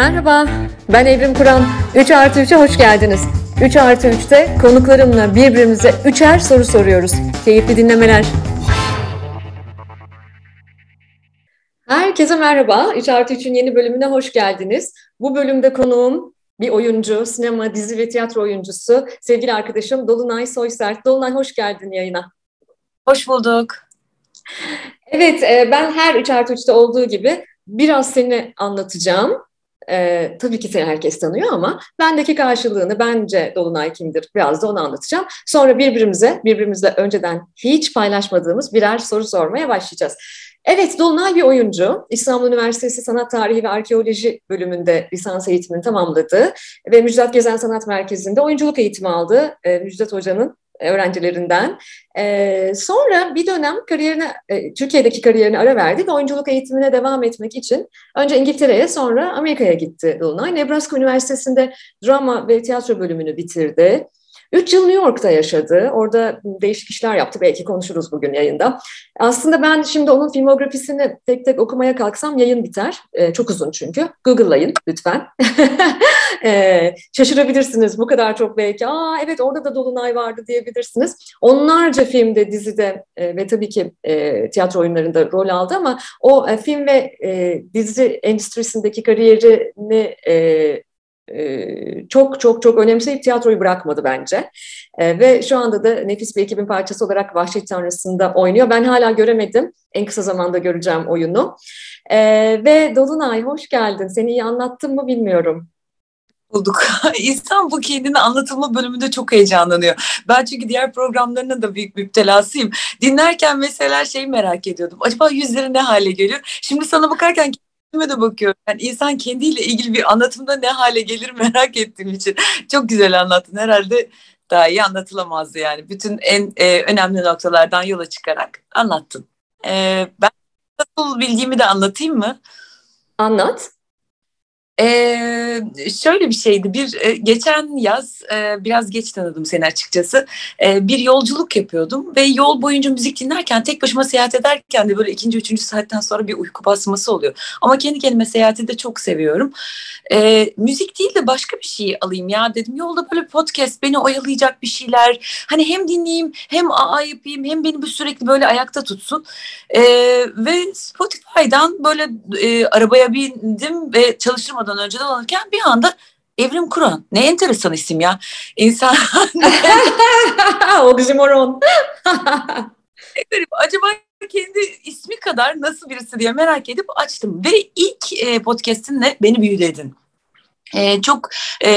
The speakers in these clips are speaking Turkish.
Merhaba, ben Evrim Kur'an. 3 artı 3'e hoş geldiniz. 3 artı 3'te konuklarımla birbirimize üçer soru soruyoruz. Keyifli dinlemeler. Herkese merhaba. 3 artı 3'ün yeni bölümüne hoş geldiniz. Bu bölümde konuğum bir oyuncu, sinema, dizi ve tiyatro oyuncusu, sevgili arkadaşım Dolunay Soysert. Dolunay hoş geldin yayına. Hoş bulduk. Evet, e, ben her 3 artı 3'te olduğu gibi biraz seni anlatacağım. Ee, tabii ki seni herkes tanıyor ama bendeki karşılığını bence Dolunay kimdir biraz da onu anlatacağım. Sonra birbirimize, birbirimizle önceden hiç paylaşmadığımız birer soru sormaya başlayacağız. Evet, Dolunay bir oyuncu. İstanbul Üniversitesi Sanat Tarihi ve Arkeoloji bölümünde lisans eğitimini tamamladı ve Müjdat Gezen Sanat Merkezi'nde oyunculuk eğitimi aldı. Ee, Müjdat Hoca'nın öğrencilerinden. E, sonra bir dönem kariyerine, e, Türkiye'deki kariyerine ara verdi ve oyunculuk eğitimine devam etmek için önce İngiltere'ye sonra Amerika'ya gitti Dolunay. Nebraska Üniversitesi'nde drama ve tiyatro bölümünü bitirdi. Üç yıl New York'ta yaşadı. Orada değişik işler yaptı. Belki konuşuruz bugün yayında. Aslında ben şimdi onun filmografisini tek tek okumaya kalksam yayın biter. Ee, çok uzun çünkü. Google'layın lütfen. ee, şaşırabilirsiniz bu kadar çok belki. Aa evet orada da Dolunay vardı diyebilirsiniz. Onlarca filmde, dizide e, ve tabii ki e, tiyatro oyunlarında rol aldı ama o e, film ve e, dizi endüstrisindeki kariyerini e, çok çok çok önemseyip tiyatroyu bırakmadı bence. E, ve şu anda da nefis bir ekibin parçası olarak Vahşet Tanrısı'nda oynuyor. Ben hala göremedim. En kısa zamanda göreceğim oyunu. E, ve Dolunay hoş geldin. Seni iyi anlattım mı bilmiyorum bulduk. İnsan bu kendini anlatılma bölümünde çok heyecanlanıyor. Ben çünkü diğer programlarının da büyük müptelasıyım. Dinlerken mesela şeyi merak ediyordum. Acaba yüzleri ne hale geliyor? Şimdi sana bakarken kendime de bakıyorum. Yani insan kendiyle ilgili bir anlatımda ne hale gelir merak ettiğim için. Çok güzel anlattın. Herhalde daha iyi anlatılamazdı yani. Bütün en e, önemli noktalardan yola çıkarak anlattın. E, ben nasıl bildiğimi de anlatayım mı? Anlat. Ee, şöyle bir şeydi. Bir e, geçen yaz e, biraz geç tanıdım seni açıkçası. E, bir yolculuk yapıyordum ve yol boyunca müzik dinlerken tek başıma seyahat ederken de böyle ikinci üçüncü saatten sonra bir uyku basması oluyor. Ama kendi kendime seyahati de çok seviyorum. E, müzik değil de başka bir şey alayım ya dedim. Yolda böyle podcast beni oyalayacak bir şeyler. Hani hem dinleyeyim hem aa yapayım hem beni bu sürekli böyle ayakta tutsun. E, ve Spotify'dan böyle e, arabaya bindim ve çalıştırmadan olmadan önce dolanırken bir anda Evrim Kur'an. Ne enteresan isim ya. İnsan... Oksimoron. Acaba kendi ismi kadar nasıl birisi diye merak edip açtım. Ve ilk e, podcastinle beni büyüledin. E, çok e,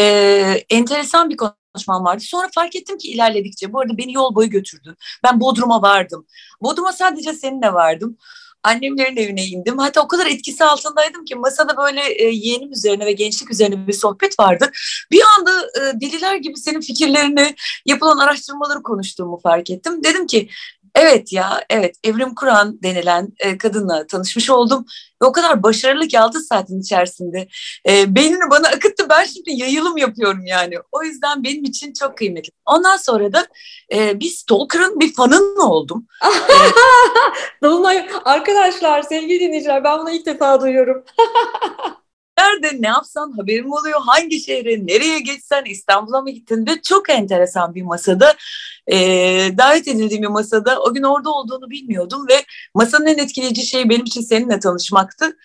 enteresan bir konuşmam vardı. Sonra fark ettim ki ilerledikçe, bu arada beni yol boyu götürdü. Ben Bodrum'a vardım. Bodrum'a sadece seninle vardım annemlerin evine indim. Hatta o kadar etkisi altındaydım ki masada böyle e, yeğenim üzerine ve gençlik üzerine bir sohbet vardı. Bir anda e, deliler gibi senin fikirlerini, yapılan araştırmaları konuştuğumu fark ettim. Dedim ki Evet ya, evet Evrim Kur'an denilen e, kadınla tanışmış oldum. Ve o kadar başarılı ki 6 saatin içerisinde e, beynini bana akıttı. Ben şimdi yayılım yapıyorum yani. O yüzden benim için çok kıymetli. Ondan sonra da e, bir Stalker'ın bir fanın oldum. Dolunay, arkadaşlar, sevgili dinleyiciler ben bunu ilk defa duyuyorum. Nerede ne yapsan haberim oluyor. Hangi şehre nereye geçsen İstanbul'a mı gittin de çok enteresan bir masada e, davet edildiğim bir masada o gün orada olduğunu bilmiyordum ve masanın en etkileyici şeyi benim için seninle tanışmaktı.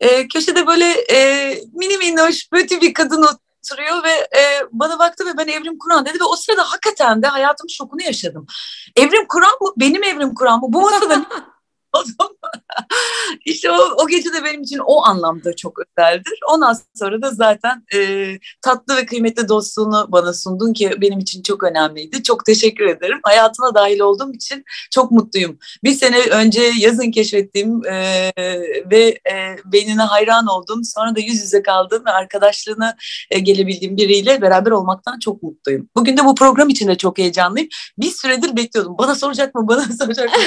E, köşede böyle e, mini minnoş böyle bir kadın oturuyor ve e, bana baktı ve ben Evrim Kur'an dedi ve o sırada hakikaten de hayatımın şokunu yaşadım. Evrim Kur'an mı? Benim Evrim Kur'an mı? Bu masada İşte o, o gece de benim için o anlamda çok özeldir. Ondan sonra da zaten e, tatlı ve kıymetli dostluğunu bana sundun ki benim için çok önemliydi. Çok teşekkür ederim. Hayatına dahil olduğum için çok mutluyum. Bir sene önce yazın keşfettiğim e, ve e, beynine hayran oldum. Sonra da yüz yüze kaldığım ve arkadaşlığına e, gelebildiğim biriyle beraber olmaktan çok mutluyum. Bugün de bu program için de çok heyecanlıyım. Bir süredir bekliyordum. Bana soracak mı, bana soracak mı.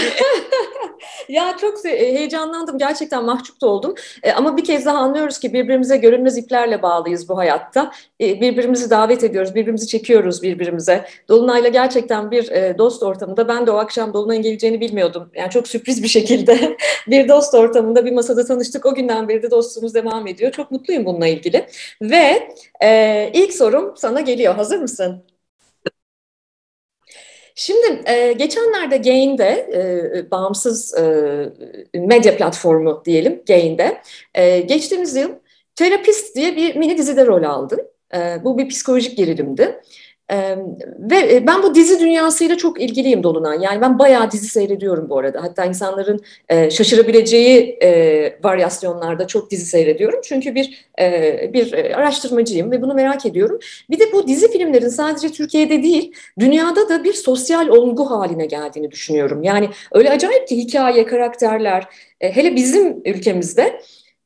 Ya çok heyecanlandım. Gerçekten mahcup da oldum. E, ama bir kez daha anlıyoruz ki birbirimize görünmez iplerle bağlıyız bu hayatta. E, birbirimizi davet ediyoruz, birbirimizi çekiyoruz birbirimize. Dolunay'la gerçekten bir e, dost ortamında ben de o akşam Dolunay'ın geleceğini bilmiyordum. Yani çok sürpriz bir şekilde bir dost ortamında bir masada tanıştık. O günden beri de dostluğumuz devam ediyor. Çok mutluyum bununla ilgili. Ve e, ilk sorum sana geliyor. Hazır mısın? Şimdi e, geçenlerde Gain'de, e, bağımsız e, medya platformu diyelim Gain'de, e, geçtiğimiz yıl Terapist diye bir mini dizide rol aldın. E, bu bir psikolojik gerilimdi. Ve ben bu dizi dünyasıyla çok ilgiliyim Dolunay. Yani ben bayağı dizi seyrediyorum bu arada. Hatta insanların e, şaşırabileceği e, varyasyonlarda çok dizi seyrediyorum. Çünkü bir e, bir araştırmacıyım ve bunu merak ediyorum. Bir de bu dizi filmlerin sadece Türkiye'de değil, dünyada da bir sosyal olgu haline geldiğini düşünüyorum. Yani öyle acayip ki hikaye, karakterler, e, hele bizim ülkemizde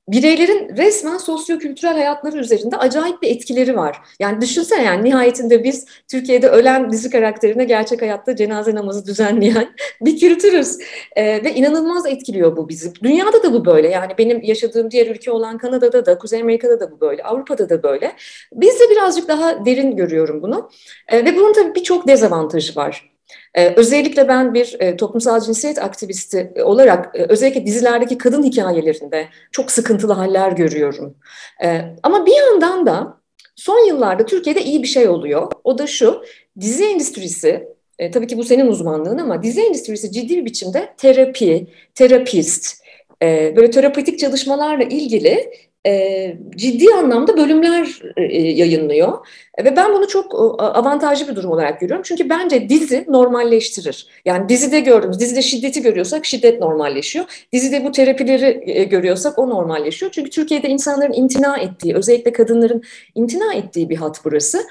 bireylerin resmen sosyo-kültürel hayatları üzerinde acayip bir etkileri var. Yani düşünsene yani nihayetinde biz Türkiye'de ölen dizi karakterine gerçek hayatta cenaze namazı düzenleyen bir kültürüz. Ee, ve inanılmaz etkiliyor bu bizi. Dünyada da bu böyle. Yani benim yaşadığım diğer ülke olan Kanada'da da, Kuzey Amerika'da da bu böyle, Avrupa'da da böyle. Bizde birazcık daha derin görüyorum bunu. Ee, ve bunun tabii birçok dezavantajı var. Ee, özellikle ben bir e, toplumsal cinsiyet aktivisti olarak e, özellikle dizilerdeki kadın hikayelerinde çok sıkıntılı haller görüyorum. E, ama bir yandan da son yıllarda Türkiye'de iyi bir şey oluyor. O da şu, dizi endüstrisi, e, tabii ki bu senin uzmanlığın ama dizi endüstrisi ciddi bir biçimde terapi, terapist, e, böyle terapötik çalışmalarla ilgili e, ciddi anlamda bölümler e, yayınlıyor. Ve ben bunu çok e, avantajlı bir durum olarak görüyorum. Çünkü bence dizi normalleştirir. Yani dizide gördüğümüz, dizide şiddeti görüyorsak şiddet normalleşiyor. Dizide bu terapileri e, görüyorsak o normalleşiyor. Çünkü Türkiye'de insanların imtina ettiği, özellikle kadınların imtina ettiği bir hat burası.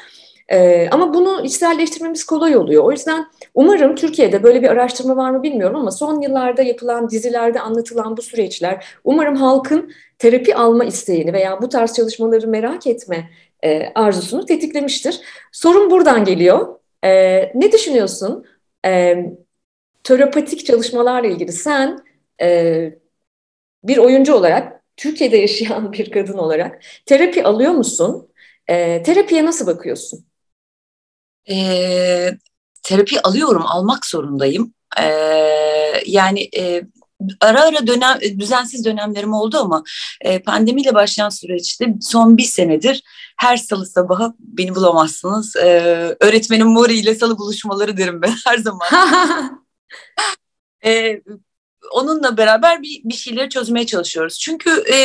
Ee, ama bunu içselleştirmemiz kolay oluyor. O yüzden umarım Türkiye'de böyle bir araştırma var mı bilmiyorum ama son yıllarda yapılan dizilerde anlatılan bu süreçler umarım halkın terapi alma isteğini veya bu tarz çalışmaları merak etme e, arzusunu tetiklemiştir. Sorun buradan geliyor. E, ne düşünüyorsun? E, terapatik çalışmalarla ilgili sen e, bir oyuncu olarak, Türkiye'de yaşayan bir kadın olarak terapi alıyor musun? E, terapiye nasıl bakıyorsun? E, terapi alıyorum, almak zorundayım. E, yani e, ara ara dönem düzensiz dönemlerim oldu ama e, pandemiyle başlayan süreçte son bir senedir her salı sabahı beni bulamazsınız. E, öğretmenim Mori ile salı buluşmaları derim ben her zaman. e, onunla beraber bir, bir şeyleri çözmeye çalışıyoruz. Çünkü e,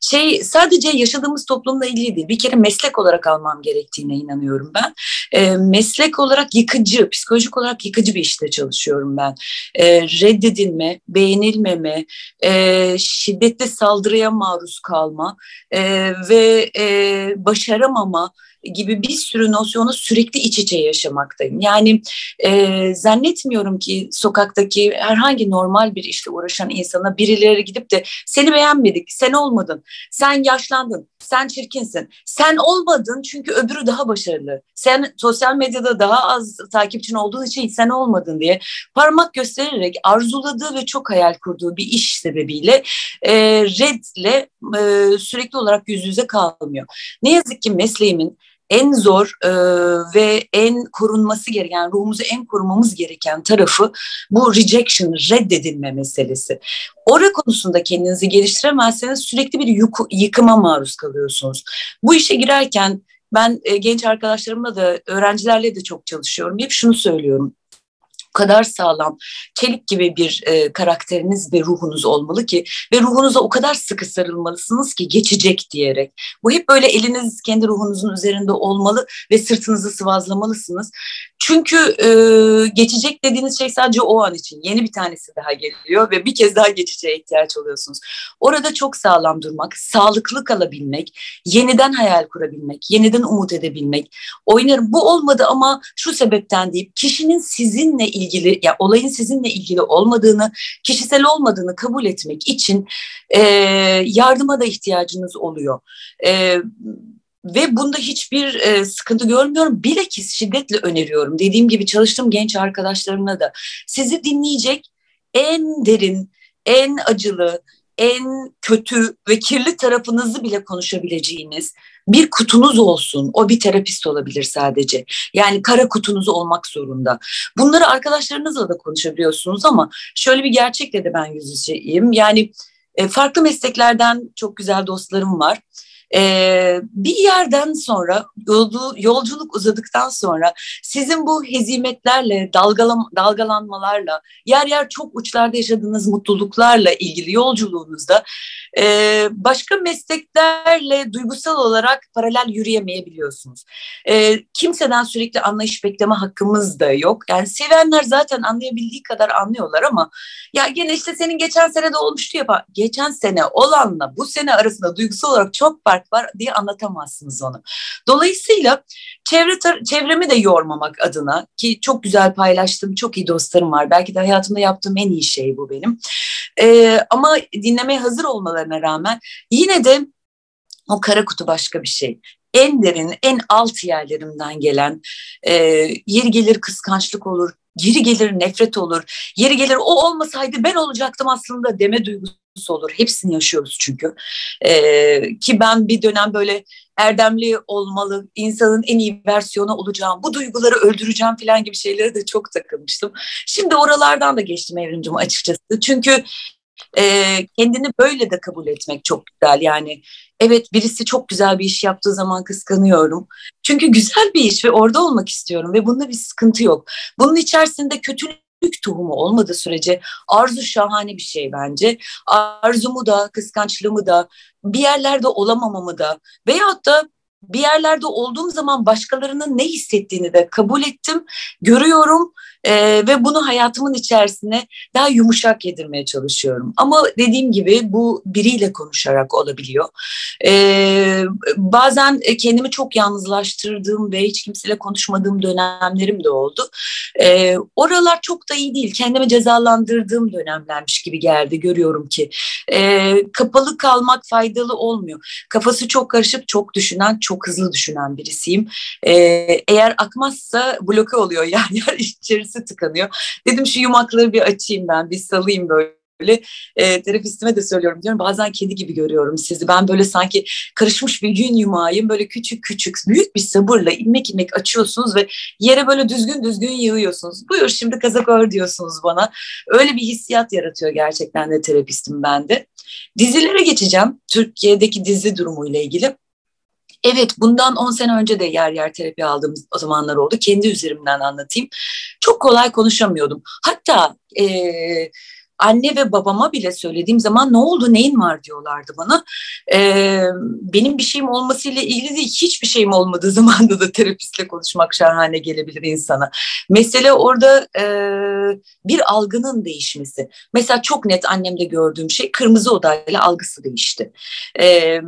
şey sadece yaşadığımız toplumla ilgili değil. Bir kere meslek olarak almam gerektiğine inanıyorum ben. E, meslek olarak yıkıcı, psikolojik olarak yıkıcı bir işte çalışıyorum ben. E, reddedilme, beğenilmeme, e, şiddetli saldırıya maruz kalma e, ve e, başaramama gibi bir sürü nosyonu sürekli iç içe yaşamaktayım. Yani e, zannetmiyorum ki sokaktaki herhangi normal bir işle uğraşan insana birileri gidip de seni beğenmedik, sen olmadın, sen yaşlandın, sen çirkinsin, sen olmadın çünkü öbürü daha başarılı. Sen sosyal medyada daha az takipçin olduğu için sen olmadın diye parmak göstererek arzuladığı ve çok hayal kurduğu bir iş sebebiyle e, redle e, sürekli olarak yüz yüze kalmıyor. Ne yazık ki mesleğimin en zor e, ve en korunması gereken, ruhumuzu en korumamız gereken tarafı bu rejection, reddedilme meselesi. Ora konusunda kendinizi geliştiremezseniz sürekli bir yük, yıkıma maruz kalıyorsunuz. Bu işe girerken ben e, genç arkadaşlarımla da öğrencilerle de çok çalışıyorum. Hep şunu söylüyorum kadar sağlam, çelik gibi bir e, karakteriniz ve ruhunuz olmalı ki ve ruhunuza o kadar sıkı sarılmalısınız ki geçecek diyerek. Bu hep böyle eliniz kendi ruhunuzun üzerinde olmalı ve sırtınızı sıvazlamalısınız. Çünkü e, geçecek dediğiniz şey sadece o an için. Yeni bir tanesi daha geliyor ve bir kez daha geçeceğe ihtiyaç oluyorsunuz. Orada çok sağlam durmak, sağlıklı kalabilmek, yeniden hayal kurabilmek, yeniden umut edebilmek. Oynarım bu olmadı ama şu sebepten deyip kişinin sizinle ilgili, ya olayın sizinle ilgili olmadığını, kişisel olmadığını kabul etmek için e, yardıma da ihtiyacınız oluyor. E, ve bunda hiçbir e, sıkıntı görmüyorum. Bilakis şiddetle öneriyorum. Dediğim gibi çalıştığım genç arkadaşlarımla da sizi dinleyecek, en derin, en acılı, en kötü ve kirli tarafınızı bile konuşabileceğiniz bir kutunuz olsun. O bir terapist olabilir sadece. Yani kara kutunuz olmak zorunda. Bunları arkadaşlarınızla da konuşabiliyorsunuz ama şöyle bir gerçekle de ben yüz yüzeyim. Yani e, farklı mesleklerden çok güzel dostlarım var. Ee, bir yerden sonra yolu, yolculuk uzadıktan sonra sizin bu hezimetlerle, dalgalan, dalgalanmalarla, yer yer çok uçlarda yaşadığınız mutluluklarla ilgili yolculuğunuzda e, başka mesleklerle duygusal olarak paralel yürüyemeyebiliyorsunuz. E, kimseden sürekli anlayış bekleme hakkımız da yok. Yani sevenler zaten anlayabildiği kadar anlıyorlar ama ya gene işte senin geçen sene de olmuştu ya geçen sene olanla bu sene arasında duygusal olarak çok fark fark var diye anlatamazsınız onu. Dolayısıyla çevre çevremi de yormamak adına ki çok güzel paylaştığım çok iyi dostlarım var. Belki de hayatımda yaptığım en iyi şey bu benim. Ee, ama dinlemeye hazır olmalarına rağmen yine de o kara kutu başka bir şey en derin, en alt yerlerimden gelen, e, yeri gelir kıskançlık olur, yeri gelir nefret olur, yeri gelir o olmasaydı ben olacaktım aslında deme duygusu olur. Hepsini yaşıyoruz çünkü. Ee, ki ben bir dönem böyle erdemli olmalı, insanın en iyi versiyonu olacağım, bu duyguları öldüreceğim falan gibi şeylere de çok takılmıştım. Şimdi oralardan da geçtim evrimcim açıkçası. Çünkü e, kendini böyle de kabul etmek çok güzel. Yani evet birisi çok güzel bir iş yaptığı zaman kıskanıyorum. Çünkü güzel bir iş ve orada olmak istiyorum ve bunda bir sıkıntı yok. Bunun içerisinde kötülük tohumu olmadığı sürece arzu şahane bir şey bence. Arzumu da, kıskançlığımı da, bir yerlerde olamamamı da veyahut da bir yerlerde olduğum zaman başkalarının ne hissettiğini de kabul ettim, görüyorum e, ve bunu hayatımın içerisine daha yumuşak yedirmeye çalışıyorum. Ama dediğim gibi bu biriyle konuşarak olabiliyor. E, bazen kendimi çok yalnızlaştırdığım ve hiç kimseyle konuşmadığım dönemlerim de oldu. E, oralar çok da iyi değil. Kendimi cezalandırdığım dönemlermiş gibi geldi görüyorum ki. E, kapalı kalmak faydalı olmuyor. Kafası çok karışık, çok düşünen, çok hızlı düşünen birisiyim. E, eğer akmazsa bloke oluyor yani yer içerisi tıkanıyor. Dedim şu yumakları bir açayım ben, bir salayım böyle. Böyle e, terapistime de söylüyorum diyorum bazen kedi gibi görüyorum sizi. Ben böyle sanki karışmış bir gün yumağıyım. Böyle küçük küçük büyük bir sabırla ilmek ilmek açıyorsunuz ve yere böyle düzgün düzgün yığıyorsunuz. Buyur şimdi kazak ör diyorsunuz bana. Öyle bir hissiyat yaratıyor gerçekten de terapistim ben de dizilere geçeceğim. Türkiye'deki dizi durumuyla ilgili Evet bundan 10 sene önce de yer yer terapi aldığım o zamanlar oldu. Kendi üzerimden anlatayım. Çok kolay konuşamıyordum. Hatta e, anne ve babama bile söylediğim zaman ne oldu neyin var diyorlardı bana. Ee, benim bir şeyim olmasıyla ilgili değil hiçbir şeyim olmadığı zamanda da terapistle konuşmak şahane gelebilir insana. Mesele orada e, bir algının değişmesi. Mesela çok net annemde gördüğüm şey kırmızı odayla algısı değişti. Ee,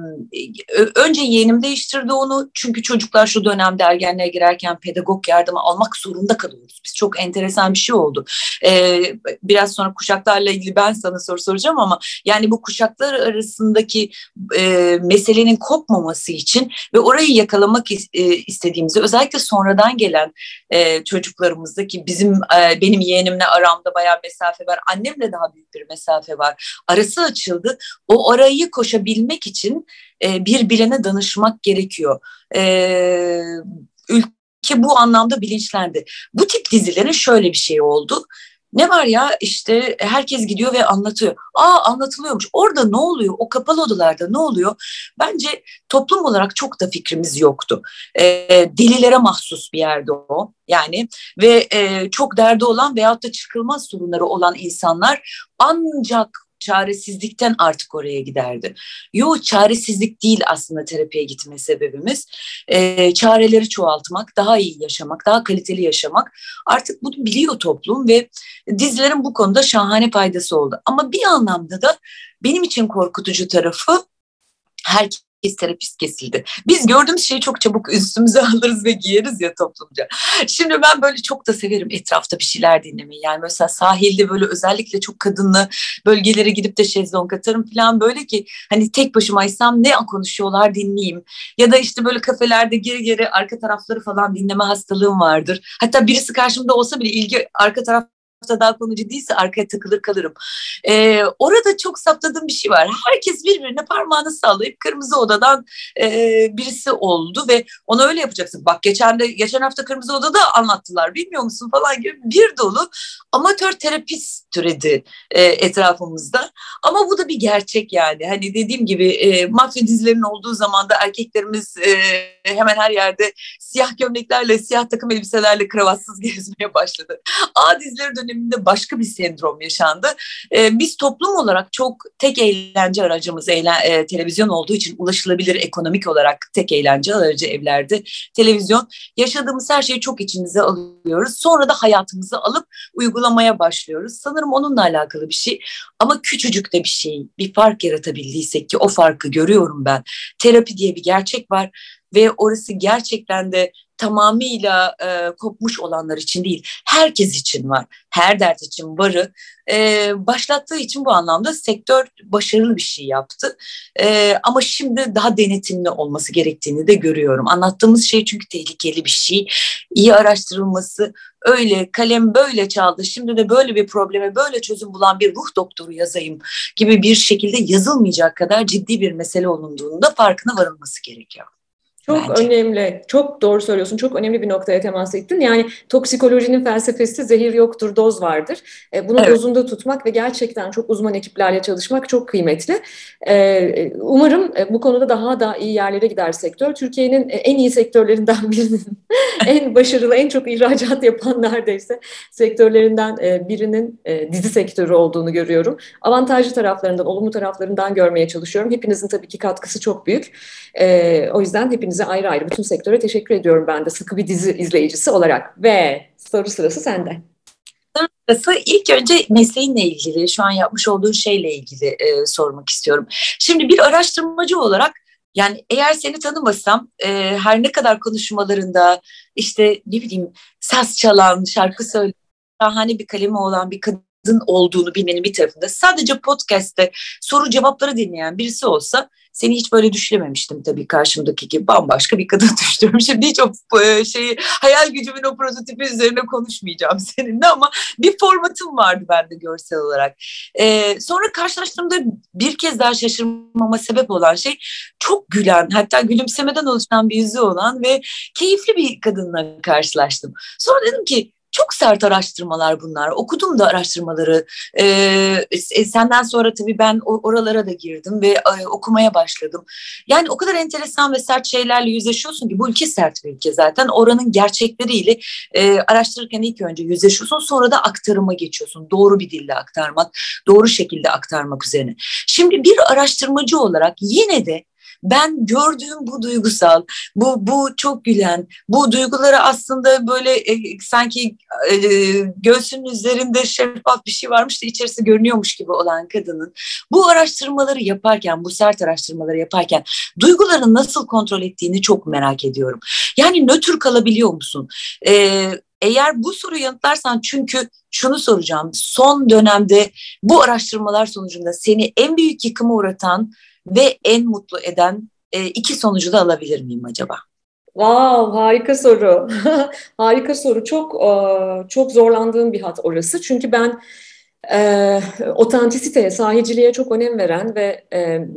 önce yeğenim değiştirdi onu çünkü çocuklar şu dönemde ergenliğe girerken pedagog yardımı almak zorunda kalıyoruz. Biz çok enteresan bir şey oldu. Ee, biraz sonra kuşaklar kuşaklarla ilgili ben sana soru soracağım ama yani bu kuşaklar arasındaki e, meselenin kopmaması için ve orayı yakalamak is, e, istediğimizi özellikle sonradan gelen e, çocuklarımızdaki bizim e, benim yeğenimle aramda bayağı mesafe var. Annemle daha büyük bir mesafe var. Arası açıldı. O arayı koşabilmek için e, birbirine danışmak gerekiyor. E, ülke bu anlamda bilinçlendi. Bu tip dizilerin şöyle bir şey oldu. Ne var ya işte herkes gidiyor ve anlatıyor. Aa anlatılıyormuş. Orada ne oluyor? O kapalı odalarda ne oluyor? Bence toplum olarak çok da fikrimiz yoktu. E, delilere mahsus bir yerde o. Yani ve e, çok derdi olan veyahut da çıkılmaz sorunları olan insanlar ancak çaresizlikten artık oraya giderdi. Yo çaresizlik değil aslında terapiye gitme sebebimiz. E, çareleri çoğaltmak, daha iyi yaşamak, daha kaliteli yaşamak. Artık bunu biliyor toplum ve dizilerin bu konuda şahane faydası oldu. Ama bir anlamda da benim için korkutucu tarafı herkes terapist kesildi. Biz gördüğümüz şeyi çok çabuk üstümüze alırız ve giyeriz ya toplumca. Şimdi ben böyle çok da severim etrafta bir şeyler dinlemeyi. Yani mesela sahilde böyle özellikle çok kadınlı bölgelere gidip de şezlong atarım falan böyle ki hani tek başımaysam ne konuşuyorlar dinleyeyim. Ya da işte böyle kafelerde geri geri arka tarafları falan dinleme hastalığım vardır. Hatta birisi karşımda olsa bile ilgi arka taraf daha konucu değilse arkaya takılır kalırım. Ee, orada çok saptadığım bir şey var. Herkes birbirine parmağını sallayıp kırmızı odadan e, birisi oldu ve ona öyle yapacaksın. Bak geçen de geçen hafta kırmızı odada anlattılar bilmiyor musun falan gibi bir dolu amatör terapist türedi e, etrafımızda. Ama bu da bir gerçek yani. Hani dediğim gibi e, mafya dizilerinin olduğu zaman da erkeklerimiz e, hemen her yerde siyah gömleklerle, siyah takım elbiselerle kravatsız gezmeye başladı. A dizileri döneminde başka bir sendrom yaşandı. E, biz toplum olarak çok tek eğlence aracımız eğlen, e, televizyon olduğu için ulaşılabilir ekonomik olarak tek eğlence aracı evlerde televizyon. Yaşadığımız her şeyi çok içimize alıyoruz. Sonra da hayatımızı alıp uygulamaya başlıyoruz. Sanırım onunla alakalı bir şey. Ama küçücük de bir şey, bir fark yaratabildiysek ki o farkı görüyorum ben. Terapi diye bir gerçek var ve orası gerçekten de tamamıyla e, kopmuş olanlar için değil, herkes için var. Her dert için varı e, başlattığı için bu anlamda sektör başarılı bir şey yaptı. E, ama şimdi daha denetimli olması gerektiğini de görüyorum. Anlattığımız şey çünkü tehlikeli bir şey. İyi araştırılması, öyle kalem böyle çaldı, şimdi de böyle bir probleme böyle çözüm bulan bir ruh doktoru yazayım gibi bir şekilde yazılmayacak kadar ciddi bir mesele olunduğunda farkına varılması gerekiyor. Çok Bence. önemli, çok doğru söylüyorsun. Çok önemli bir noktaya temas ettin. Yani toksikolojinin felsefesi zehir yoktur, doz vardır. E, bunu evet. dozunda tutmak ve gerçekten çok uzman ekiplerle çalışmak çok kıymetli. E, umarım e, bu konuda daha da iyi yerlere gider sektör. Türkiye'nin en iyi sektörlerinden birinin, en başarılı, en çok ihracat yapan neredeyse sektörlerinden birinin dizi sektörü olduğunu görüyorum. Avantajlı taraflarından, olumlu taraflarından görmeye çalışıyorum. Hepinizin tabii ki katkısı çok büyük. O yüzden hepiniz hepinize ayrı ayrı bütün sektöre teşekkür ediyorum ben de sıkı bir dizi izleyicisi olarak. Ve soru sırası sende. Sırası ilk önce mesleğinle ilgili, şu an yapmış olduğun şeyle ilgili e, sormak istiyorum. Şimdi bir araştırmacı olarak yani eğer seni tanımasam e, her ne kadar konuşmalarında işte ne bileyim saz çalan, şarkı söyleyen, şahane bir kalemi olan bir kadın olduğunu bilmenin bir tarafında sadece podcast'te soru cevapları dinleyen birisi olsa seni hiç böyle düşlememiştim tabii karşımdaki gibi bambaşka bir kadın düştüm. Şimdi hiç o e, şeyi hayal gücümün o prototipi üzerine konuşmayacağım seninle ama bir formatım vardı bende görsel olarak. Ee, sonra karşılaştığımda bir kez daha şaşırmama sebep olan şey çok gülen hatta gülümsemeden oluşan bir yüzü olan ve keyifli bir kadınla karşılaştım. Sonra dedim ki çok sert araştırmalar bunlar. Okudum da araştırmaları. Ee, e, senden sonra tabii ben oralara da girdim ve e, okumaya başladım. Yani o kadar enteresan ve sert şeylerle yüzleşiyorsun ki bu ülke sert bir ülke zaten. Oranın gerçekleriyle e, araştırırken ilk önce yüzleşiyorsun sonra da aktarıma geçiyorsun. Doğru bir dille aktarmak, doğru şekilde aktarmak üzerine. Şimdi bir araştırmacı olarak yine de ben gördüğüm bu duygusal, bu bu çok gülen, bu duyguları aslında böyle e, sanki e, göğsünün üzerinde şeffaf bir şey varmış da içerisi görünüyormuş gibi olan kadının bu araştırmaları yaparken, bu sert araştırmaları yaparken duygularını nasıl kontrol ettiğini çok merak ediyorum. Yani nötr kalabiliyor musun? Ee, eğer bu soruyu yanıtlarsan çünkü şunu soracağım. Son dönemde bu araştırmalar sonucunda seni en büyük yıkıma uğratan ve en mutlu eden e, iki sonucu da alabilir miyim acaba? Wow, harika soru. harika soru. Çok e, çok zorlandığım bir hat orası. Çünkü ben e, otantisiteye, sahiciliğe çok önem veren ve e,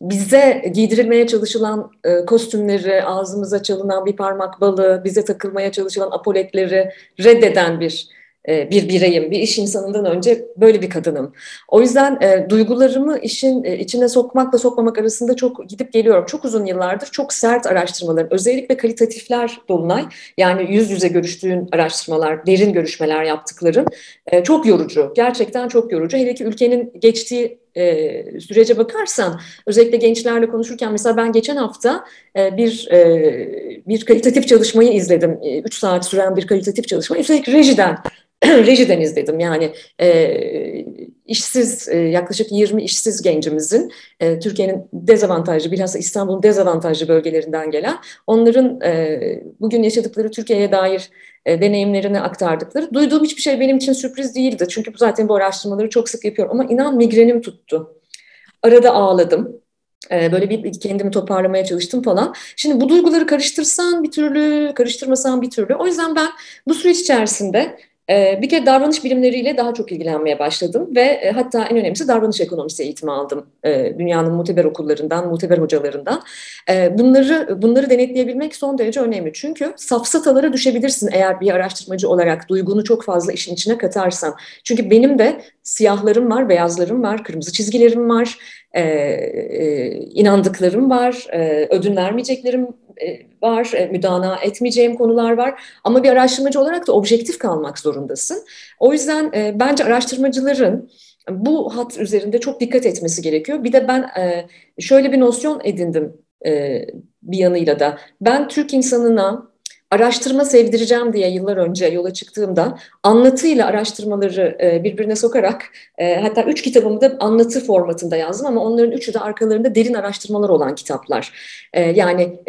bize giydirilmeye çalışılan e, kostümleri, ağzımıza çalınan bir parmak balığı, bize takılmaya çalışılan apoletleri reddeden bir bir bireyim, bir iş insanından önce böyle bir kadınım. O yüzden e, duygularımı işin e, içine sokmakla sokmamak arasında çok gidip geliyorum. Çok uzun yıllardır çok sert araştırmalar, özellikle kalitatifler Dolunay, yani yüz yüze görüştüğün araştırmalar, derin görüşmeler yaptıkların e, çok yorucu, gerçekten çok yorucu. Hele ki ülkenin geçtiği e, sürece bakarsan özellikle gençlerle konuşurken mesela ben geçen hafta e, bir e, bir kalitatif çalışmayı izledim. 3 e, saat süren bir kalitatif çalışma. Üstelik rejiden rejiden izledim. Yani e, işsiz e, yaklaşık 20 işsiz gencimizin e, Türkiye'nin dezavantajlı bilhassa İstanbul'un dezavantajlı bölgelerinden gelen onların e, bugün yaşadıkları Türkiye'ye dair e, deneyimlerini aktardıkları. Duyduğum hiçbir şey benim için sürpriz değildi. Çünkü zaten bu araştırmaları çok sık yapıyorum ama inan migrenim tuttu. Arada ağladım. E, böyle bir kendimi toparlamaya çalıştım falan. Şimdi bu duyguları karıştırsan bir türlü, karıştırmasan bir türlü. O yüzden ben bu süreç içerisinde bir kere davranış bilimleriyle daha çok ilgilenmeye başladım ve e, hatta en önemlisi davranış ekonomisi eğitimi aldım. Ee, dünyanın muteber okullarından, muteber hocalarından. Ee, bunları bunları denetleyebilmek son derece önemli. Çünkü safsatalara düşebilirsin eğer bir araştırmacı olarak duygunu çok fazla işin içine katarsan. Çünkü benim de siyahlarım var, beyazlarım var, kırmızı çizgilerim var, e, e, inandıklarım var, e, ödün vermeyeceklerim e, var, e, müdana etmeyeceğim konular var. Ama bir araştırmacı olarak da objektif kalmak zorundasın. O yüzden e, bence araştırmacıların bu hat üzerinde çok dikkat etmesi gerekiyor. Bir de ben şöyle bir nosyon edindim bir yanıyla da. Ben Türk insanına araştırma sevdireceğim diye yıllar önce yola çıktığımda anlatıyla araştırmaları e, birbirine sokarak e, hatta üç kitabımı da anlatı formatında yazdım ama onların üçü de arkalarında derin araştırmalar olan kitaplar. E, yani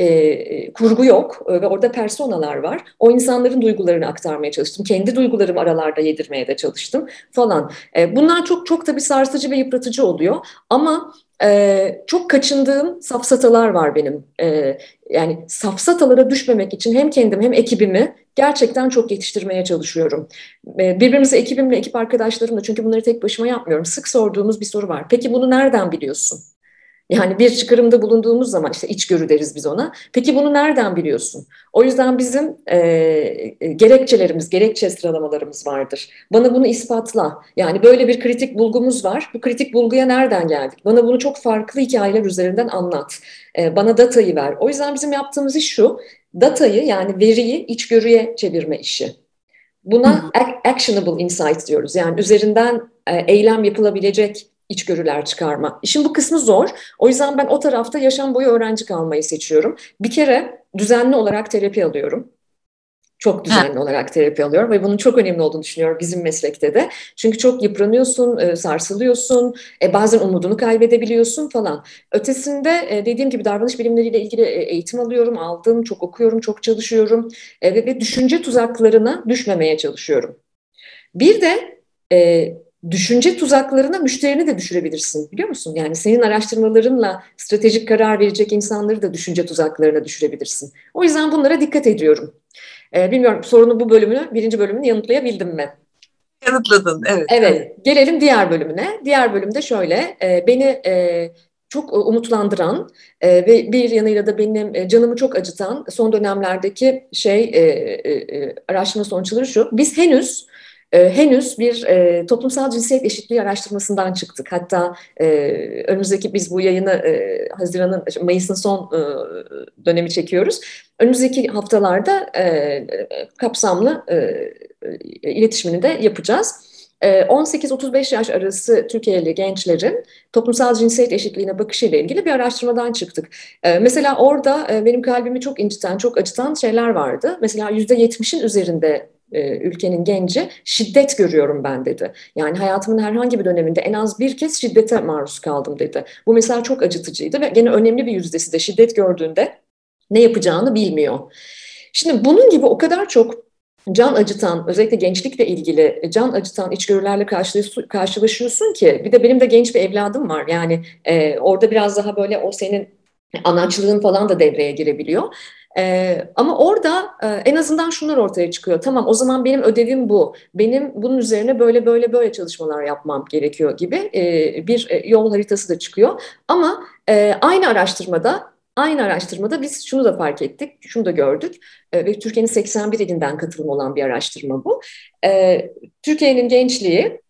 kurgu yok ve orada personalar var. O insanların duygularını aktarmaya çalıştım. Kendi duygularımı aralarda yedirmeye de çalıştım falan. Bunlar çok çok tabii sarsıcı ve yıpratıcı oluyor ama ee, çok kaçındığım safsatalar var benim. Ee, yani safsatalara düşmemek için hem kendim hem ekibimi gerçekten çok yetiştirmeye çalışıyorum. Ee, birbirimize ekibimle, ekip arkadaşlarımla çünkü bunları tek başıma yapmıyorum. Sık sorduğumuz bir soru var. Peki bunu nereden biliyorsun? Yani bir çıkarımda bulunduğumuz zaman işte içgörü deriz biz ona. Peki bunu nereden biliyorsun? O yüzden bizim e, e, gerekçelerimiz, gerekçe sıralamalarımız vardır. Bana bunu ispatla. Yani böyle bir kritik bulgumuz var. Bu kritik bulguya nereden geldik? Bana bunu çok farklı hikayeler üzerinden anlat. E, bana datayı ver. O yüzden bizim yaptığımız iş şu. Datayı yani veriyi içgörüye çevirme işi. Buna actionable insight diyoruz. Yani üzerinden e, eylem yapılabilecek içgörüler çıkarma. İşin bu kısmı zor. O yüzden ben o tarafta yaşam boyu öğrenci kalmayı seçiyorum. Bir kere düzenli olarak terapi alıyorum. Çok düzenli ha. olarak terapi alıyorum ve bunun çok önemli olduğunu düşünüyorum bizim meslekte de. Çünkü çok yıpranıyorsun, e, sarsılıyorsun, e, bazen umudunu kaybedebiliyorsun falan. Ötesinde e, dediğim gibi davranış bilimleriyle ilgili eğitim alıyorum, aldım, çok okuyorum, çok çalışıyorum ve düşünce tuzaklarına düşmemeye çalışıyorum. Bir de düşünce tuzaklarına müşterini de düşürebilirsin biliyor musun? Yani senin araştırmalarınla stratejik karar verecek insanları da düşünce tuzaklarına düşürebilirsin. O yüzden bunlara dikkat ediyorum. Ee, bilmiyorum sorunun bu bölümünü, birinci bölümünü yanıtlayabildim mi? Yanıtladın, evet. Evet, gelelim diğer bölümüne. Diğer bölümde şöyle, e, beni e, çok umutlandıran e, ve bir yanıyla da benim e, canımı çok acıtan son dönemlerdeki şey e, e, e araştırma sonuçları şu. Biz henüz e, henüz bir e, toplumsal cinsiyet eşitliği araştırmasından çıktık. Hatta e, önümüzdeki biz bu yayını e, Haziran'ın, Mayıs'ın son e, dönemi çekiyoruz. Önümüzdeki haftalarda e, kapsamlı e, e iletişimini de yapacağız. 18-35 yaş arası Türkiye'li gençlerin toplumsal cinsiyet eşitliğine bakışıyla ilgili bir araştırmadan çıktık. Mesela orada benim kalbimi çok inciten, çok acıtan şeyler vardı. Mesela %70'in üzerinde e, ülkenin genci şiddet görüyorum ben dedi. Yani hayatımın herhangi bir döneminde en az bir kez şiddete maruz kaldım dedi. Bu mesela çok acıtıcıydı ve gene önemli bir yüzdesi de şiddet gördüğünde ne yapacağını bilmiyor. Şimdi bunun gibi o kadar çok can acıtan, özellikle gençlikle ilgili can acıtan içgörülerle karşılaşıyorsun ki bir de benim de genç bir evladım var. Yani e, orada biraz daha böyle o senin anaçlığın falan da devreye girebiliyor. Ee, ama orada e, en azından şunlar ortaya çıkıyor. Tamam o zaman benim ödevim bu. Benim bunun üzerine böyle böyle böyle çalışmalar yapmam gerekiyor gibi e, bir e, yol haritası da çıkıyor. Ama e, aynı araştırmada Aynı araştırmada biz şunu da fark ettik, şunu da gördük e, ve Türkiye'nin 81 ilinden katılım olan bir araştırma bu. E, Türkiye'nin gençliği,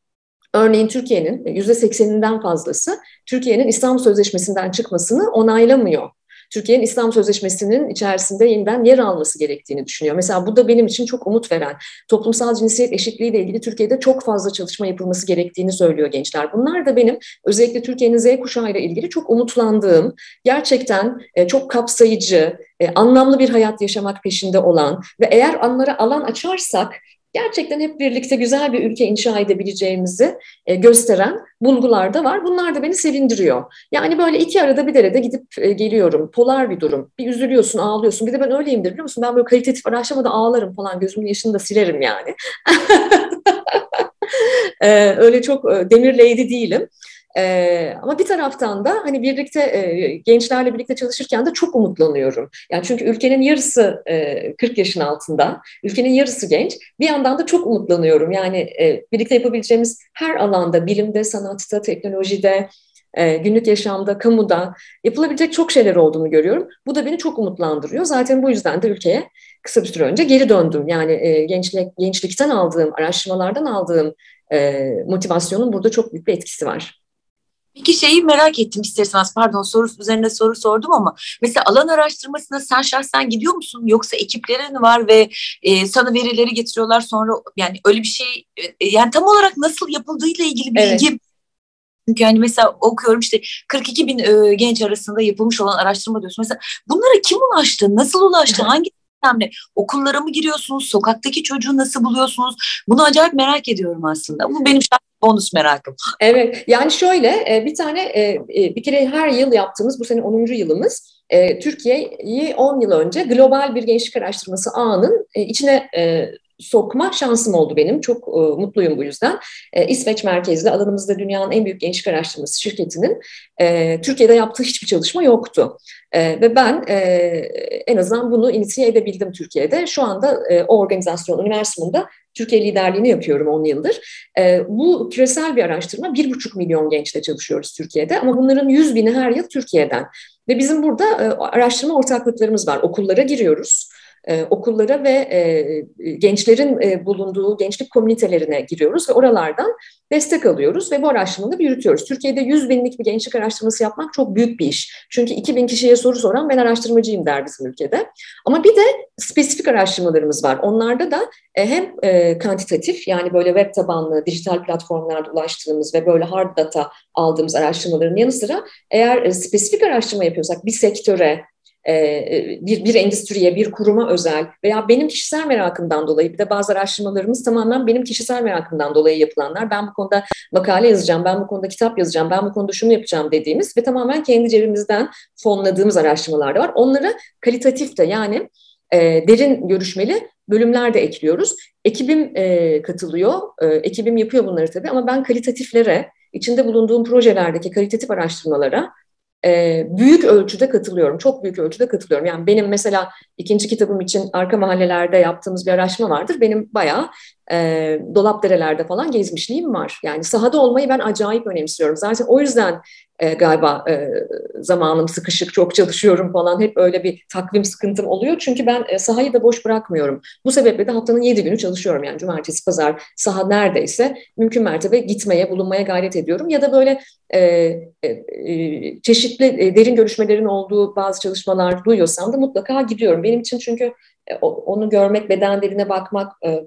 örneğin Türkiye'nin %80'inden fazlası Türkiye'nin İstanbul Sözleşmesi'nden çıkmasını onaylamıyor. Türkiye'nin İslam Sözleşmesi'nin içerisinde yeniden yer alması gerektiğini düşünüyor. Mesela bu da benim için çok umut veren. Toplumsal cinsiyet eşitliği ile ilgili Türkiye'de çok fazla çalışma yapılması gerektiğini söylüyor gençler. Bunlar da benim özellikle Türkiye'nin Z kuşağı ile ilgili çok umutlandığım, gerçekten e, çok kapsayıcı, e, anlamlı bir hayat yaşamak peşinde olan ve eğer onlara alan açarsak gerçekten hep birlikte güzel bir ülke inşa edebileceğimizi e, gösteren bulgular da var. Bunlar da beni sevindiriyor. Yani böyle iki arada bir derede gidip e, geliyorum. Polar bir durum. Bir üzülüyorsun, ağlıyorsun. Bir de ben öyleyimdir biliyor musun? Ben böyle kalitatif araştırmada ağlarım falan. Gözümün yaşını da silerim yani. e, öyle çok demir lady değilim. E, ama bir taraftan da hani birlikte e, gençlerle birlikte çalışırken de çok umutlanıyorum. Yani çünkü ülkenin yarısı e, 40 yaşın altında, ülkenin yarısı genç. Bir yandan da çok umutlanıyorum. Yani e, birlikte yapabileceğimiz her alanda, bilimde, sanatta, teknolojide, e, günlük yaşamda, kamuda yapılabilecek çok şeyler olduğunu görüyorum. Bu da beni çok umutlandırıyor. Zaten bu yüzden de ülkeye kısa bir süre önce geri döndüm. Yani e, gençlik, gençlikten aldığım, araştırmalardan aldığım e, motivasyonun burada çok büyük bir etkisi var. Peki şeyi merak ettim isterseniz pardon soru üzerine soru sordum ama mesela alan araştırmasına sen şahsen gidiyor musun yoksa ekiplerin var ve e, sana verileri getiriyorlar sonra yani öyle bir şey e, yani tam olarak nasıl yapıldığıyla ilgili bilgi evet. Çünkü yani mesela okuyorum işte 42 bin e, genç arasında yapılmış olan araştırma diyorsun. Mesela bunlara kim ulaştı? Nasıl ulaştı? Hangi önemli. Okullara mı giriyorsunuz? Sokaktaki çocuğu nasıl buluyorsunuz? Bunu acayip merak ediyorum aslında. Bu benim bonus merakım. Evet yani şöyle e, bir tane e, e, bir kere her yıl yaptığımız bu sene 10. yılımız Türkiye'yi 10 yıl önce global bir gençlik araştırması ağının içine sokma şansım oldu benim. Çok e, mutluyum bu yüzden. E, İsveç merkezli alanımızda dünyanın en büyük gençlik araştırması şirketinin e, Türkiye'de yaptığı hiçbir çalışma yoktu. E, ve ben e, en azından bunu inisiye edebildim Türkiye'de. Şu anda e, o organizasyon, Universum'da Türkiye liderliğini yapıyorum 10 yıldır. E, bu küresel bir araştırma. 1,5 milyon gençle çalışıyoruz Türkiye'de ama bunların 100 bini her yıl Türkiye'den. Ve bizim burada e, araştırma ortaklıklarımız var. Okullara giriyoruz e, okullara ve e, gençlerin e, bulunduğu gençlik komünitelerine giriyoruz ve oralardan destek alıyoruz ve bu araştırmayı yürütüyoruz. Türkiye'de 100 binlik bir gençlik araştırması yapmak çok büyük bir iş. Çünkü 2000 kişiye soru soran ben araştırmacıyım der bizim ülkede. Ama bir de spesifik araştırmalarımız var. Onlarda da hem kantitatif yani böyle web tabanlı dijital platformlarda ulaştığımız ve böyle hard data aldığımız araştırmaların yanı sıra eğer spesifik araştırma yapıyorsak bir sektöre bir, bir endüstriye, bir kuruma özel veya benim kişisel merakımdan dolayı bir de bazı araştırmalarımız tamamen benim kişisel merakımdan dolayı yapılanlar. Ben bu konuda makale yazacağım, ben bu konuda kitap yazacağım, ben bu konuda şunu yapacağım dediğimiz ve tamamen kendi cebimizden fonladığımız araştırmalar da var. Onlara kalitatif de yani e, derin görüşmeli bölümler de ekliyoruz. Ekibim e, katılıyor, e, ekibim yapıyor bunları tabii ama ben kalitatiflere, içinde bulunduğum projelerdeki kalitatif araştırmalara büyük ölçüde katılıyorum. Çok büyük ölçüde katılıyorum. Yani benim mesela ikinci kitabım için arka mahallelerde yaptığımız bir araştırma vardır. Benim bayağı e, dolap derelerde falan gezmişliğim var. Yani sahada olmayı ben acayip önemsiyorum. Zaten o yüzden e, galiba e, zamanım sıkışık, çok çalışıyorum falan. Hep öyle bir takvim sıkıntım oluyor. Çünkü ben e, sahayı da boş bırakmıyorum. Bu sebeple de haftanın yedi günü çalışıyorum. Yani cumartesi, pazar saha neredeyse mümkün mertebe gitmeye, bulunmaya gayret ediyorum. Ya da böyle e, e, e çeşitli e, derin görüşmelerin olduğu bazı çalışmalar duyuyorsam da mutlaka gidiyorum. Benim için çünkü e, onu görmek, beden diline bakmak, e,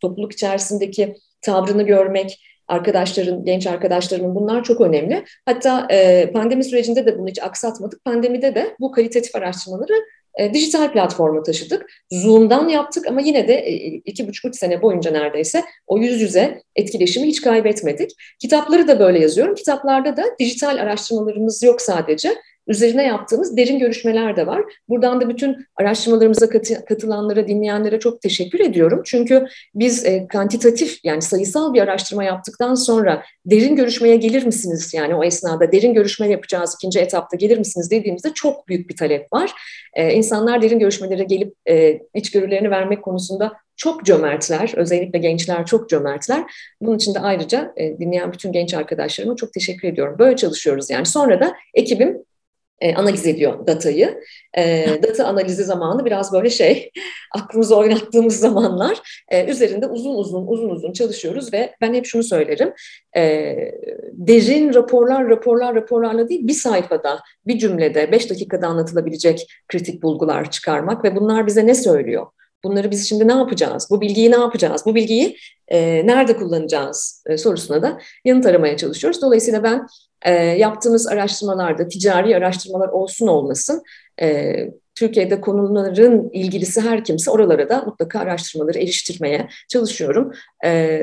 topluluk içerisindeki tavrını görmek, arkadaşların, genç arkadaşlarımın bunlar çok önemli. Hatta e, pandemi sürecinde de bunu hiç aksatmadık. Pandemide de bu kalitatif araştırmaları e, dijital platforma taşıdık. Zoom'dan yaptık ama yine de e, iki buçuk üç sene boyunca neredeyse o yüz yüze etkileşimi hiç kaybetmedik. Kitapları da böyle yazıyorum. Kitaplarda da dijital araştırmalarımız yok sadece üzerine yaptığımız derin görüşmeler de var. Buradan da bütün araştırmalarımıza katı, katılanlara, dinleyenlere çok teşekkür ediyorum. Çünkü biz e, kantitatif yani sayısal bir araştırma yaptıktan sonra derin görüşmeye gelir misiniz? Yani o esnada derin görüşme yapacağız ikinci etapta gelir misiniz dediğimizde çok büyük bir talep var. E, insanlar derin görüşmelere gelip e, içgörülerini vermek konusunda çok cömertler, özellikle gençler çok cömertler. Bunun için de ayrıca e, dinleyen bütün genç arkadaşlarıma çok teşekkür ediyorum. Böyle çalışıyoruz yani. Sonra da ekibim e, analiz ediyor datayı. E, data analizi zamanı biraz böyle şey, aklımızı oynattığımız zamanlar e, üzerinde uzun uzun uzun uzun çalışıyoruz ve ben hep şunu söylerim, e, derin raporlar raporlar raporlarla değil bir sayfada, bir cümlede, beş dakikada anlatılabilecek kritik bulgular çıkarmak ve bunlar bize ne söylüyor? Bunları biz şimdi ne yapacağız? Bu bilgiyi ne yapacağız? Bu bilgiyi e, nerede kullanacağız e, sorusuna da yanıt aramaya çalışıyoruz. Dolayısıyla ben e, yaptığımız araştırmalarda ticari araştırmalar olsun olmasın e, Türkiye'de konuların ilgilisi her kimse oralara da mutlaka araştırmaları eriştirmeye çalışıyorum. E,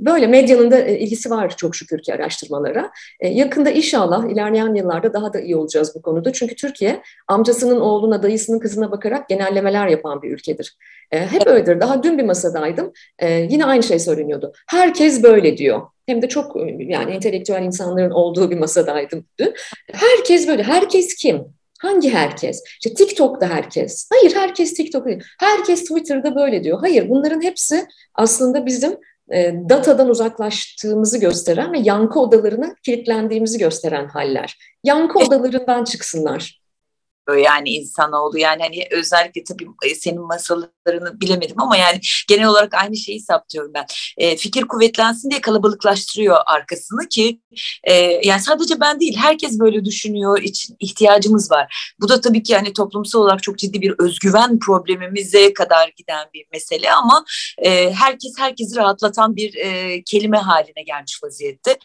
böyle medyanın da e, ilgisi var çok şükür ki araştırmalara. E, yakında inşallah ilerleyen yıllarda daha da iyi olacağız bu konuda. Çünkü Türkiye amcasının oğluna, dayısının kızına bakarak genellemeler yapan bir ülkedir. Hep öyledir. Daha dün bir masadaydım. Yine aynı şey söyleniyordu. Herkes böyle diyor. Hem de çok yani entelektüel insanların olduğu bir masadaydım dün. Herkes böyle. Herkes kim? Hangi herkes? İşte TikTok'ta herkes. Hayır herkes TikTok'ta değil. Herkes Twitter'da böyle diyor. Hayır bunların hepsi aslında bizim e, datadan uzaklaştığımızı gösteren ve yankı odalarına kilitlendiğimizi gösteren haller. Yankı odalarından çıksınlar yani insanoğlu yani hani özellikle tabii e, senin masalarını bilemedim ama yani genel olarak aynı şeyi saptıyorum ben. E, fikir kuvvetlensin diye kalabalıklaştırıyor arkasını ki e, yani sadece ben değil herkes böyle düşünüyor için ihtiyacımız var. Bu da tabii ki yani toplumsal olarak çok ciddi bir özgüven problemimize kadar giden bir mesele ama e, herkes herkesi rahatlatan bir e, kelime haline gelmiş vaziyette.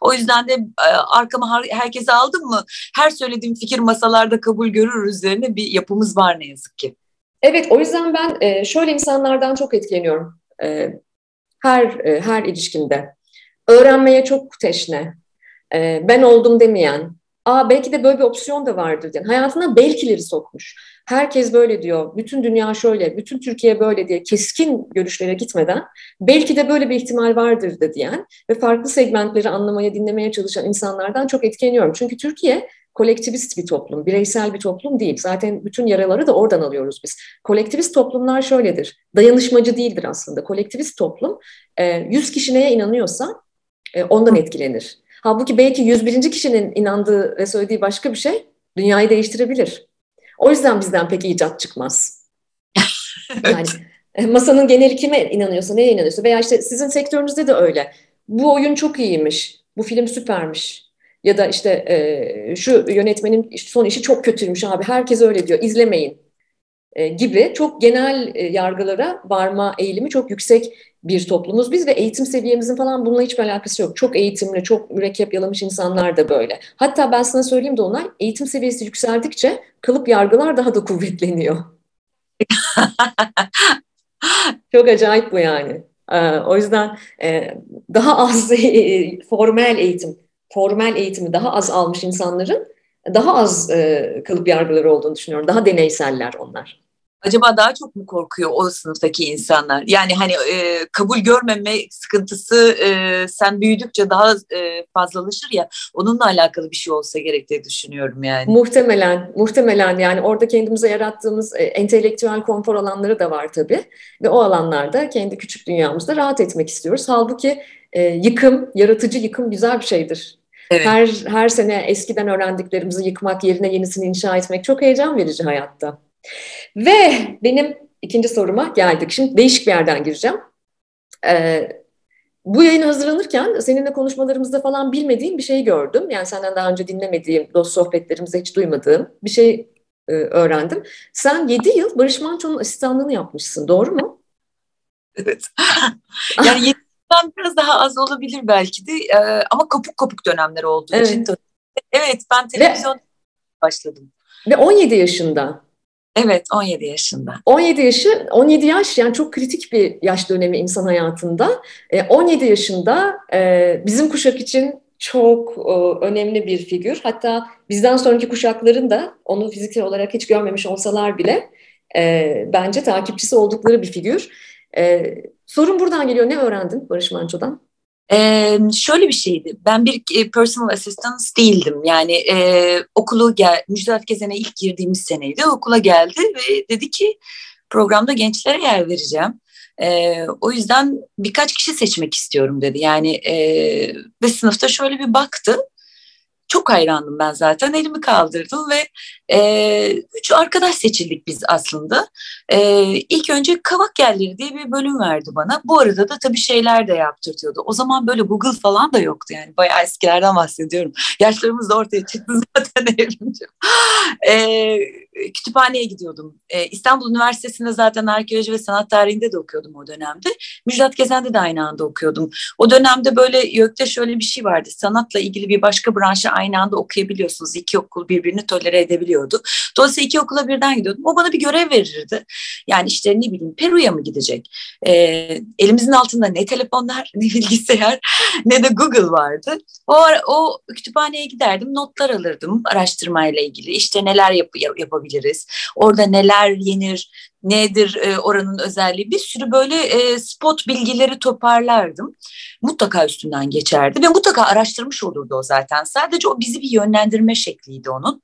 O yüzden de e, arkama herkese aldım mı her söylediğim fikir masalarda kabul görür üzerine bir yapımız var ne yazık ki. Evet o yüzden ben e, şöyle insanlardan çok etkileniyorum e, her her ilişkimde. Öğrenmeye çok teşne, ben oldum demeyen, Aa belki de böyle bir opsiyon da vardır diyen. Hayatına belkileri sokmuş. Herkes böyle diyor. Bütün dünya şöyle, bütün Türkiye böyle diye keskin görüşlere gitmeden belki de böyle bir ihtimal vardır da diyen ve farklı segmentleri anlamaya, dinlemeye çalışan insanlardan çok etkileniyorum. Çünkü Türkiye kolektivist bir toplum, bireysel bir toplum değil. Zaten bütün yaraları da oradan alıyoruz biz. Kolektivist toplumlar şöyledir. Dayanışmacı değildir aslında. Kolektivist toplum 100 kişi neye inanıyorsa ondan etkilenir. Halbuki belki 101. kişinin inandığı ve söylediği başka bir şey dünyayı değiştirebilir. O yüzden bizden pek icat çıkmaz. Yani e, masanın geneli kime inanıyorsa, neye inanıyorsa veya işte sizin sektörünüzde de öyle. Bu oyun çok iyiymiş, bu film süpermiş. Ya da işte e, şu yönetmenin son işi çok kötüymüş abi, herkes öyle diyor, izlemeyin e, gibi çok genel e, yargılara varma eğilimi çok yüksek bir toplumuz biz ve eğitim seviyemizin falan bununla hiçbir alakası yok. Çok eğitimli, çok mürekkep yalamış insanlar da böyle. Hatta ben sana söyleyeyim de onlar eğitim seviyesi yükseldikçe kalıp yargılar daha da kuvvetleniyor. çok acayip bu yani. Ee, o yüzden e, daha az formal eğitim, formal eğitimi daha az almış insanların daha az kalıp yargıları olduğunu düşünüyorum. Daha deneyseller onlar acaba daha çok mu korkuyor o sınıftaki insanlar? Yani hani e, kabul görmeme sıkıntısı e, sen büyüdükçe daha e, fazlalaşır ya onunla alakalı bir şey olsa gerek diye düşünüyorum yani. Muhtemelen, muhtemelen yani orada kendimize yarattığımız e, entelektüel konfor alanları da var tabii ve o alanlarda kendi küçük dünyamızda rahat etmek istiyoruz. Halbuki e, yıkım, yaratıcı yıkım güzel bir şeydir. Evet. Her her sene eskiden öğrendiklerimizi yıkmak, yerine yenisini inşa etmek çok heyecan verici hayatta. Ve benim ikinci soruma geldik. Şimdi değişik bir yerden gireceğim. Ee, bu yayın hazırlanırken seninle konuşmalarımızda falan bilmediğim bir şey gördüm. Yani senden daha önce dinlemediğim, dost sohbetlerimizde hiç duymadığım bir şey e, öğrendim. Sen 7 yıl Barış Manço'nun asistanlığını yapmışsın, doğru mu? Evet. yani 7 yıldan biraz daha az olabilir belki de e, ama kopuk kopuk dönemler olduğu evet. için. Evet, ben televizyon başladım. Ve 17 yaşında. Evet 17 yaşında. 17 yaşı 17 yaş yani çok kritik bir yaş dönemi insan hayatında. E, 17 yaşında e, bizim kuşak için çok e, önemli bir figür. Hatta bizden sonraki kuşakların da onu fiziksel olarak hiç görmemiş olsalar bile e, bence takipçisi oldukları bir figür. E, sorun buradan geliyor. Ne öğrendin Barış Manço'dan? Ee, şöyle bir şeydi. Ben bir e, personal assistant değildim. Yani e, okulu gel, Müjdat Gezen'e ilk girdiğimiz seneydi. Okula geldi ve dedi ki programda gençlere yer vereceğim. E, o yüzden birkaç kişi seçmek istiyorum dedi. Yani e, ve sınıfta şöyle bir baktı. Çok hayrandım ben zaten. Elimi kaldırdım ve e, üç arkadaş seçildik biz aslında. E, ilk önce kavak yerleri diye bir bölüm verdi bana. Bu arada da tabii şeyler de yaptırtıyordu. O zaman böyle Google falan da yoktu yani. Bayağı eskilerden bahsediyorum. Yaşlarımız da ortaya çıktı zaten evrimci. E, kütüphaneye gidiyordum. E, İstanbul Üniversitesi'nde zaten arkeoloji ve sanat tarihinde de okuyordum o dönemde. Müjdat Gezen'de de aynı anda okuyordum. O dönemde böyle YÖK'te şöyle bir şey vardı. Sanatla ilgili bir başka branşı aynı anda okuyabiliyorsunuz. İki okul birbirini tolere edebiliyordu. Dolayısıyla iki okula birden gidiyordum. O bana bir görev verirdi. Yani işte ne bileyim Peru'ya mı gidecek? E, elimizin altında ne telefonlar, ne bilgisayar, ne de Google vardı. O, o kütüphaneye giderdim, notlar alırdım araştırmayla ilgili. İşte neler yap yapabilirim gidebiliriz? Orada neler yenir? Nedir e, oranın özelliği? Bir sürü böyle e, spot bilgileri toparlardım. Mutlaka üstünden geçerdi ve mutlaka araştırmış olurdu o zaten. Sadece o bizi bir yönlendirme şekliydi onun.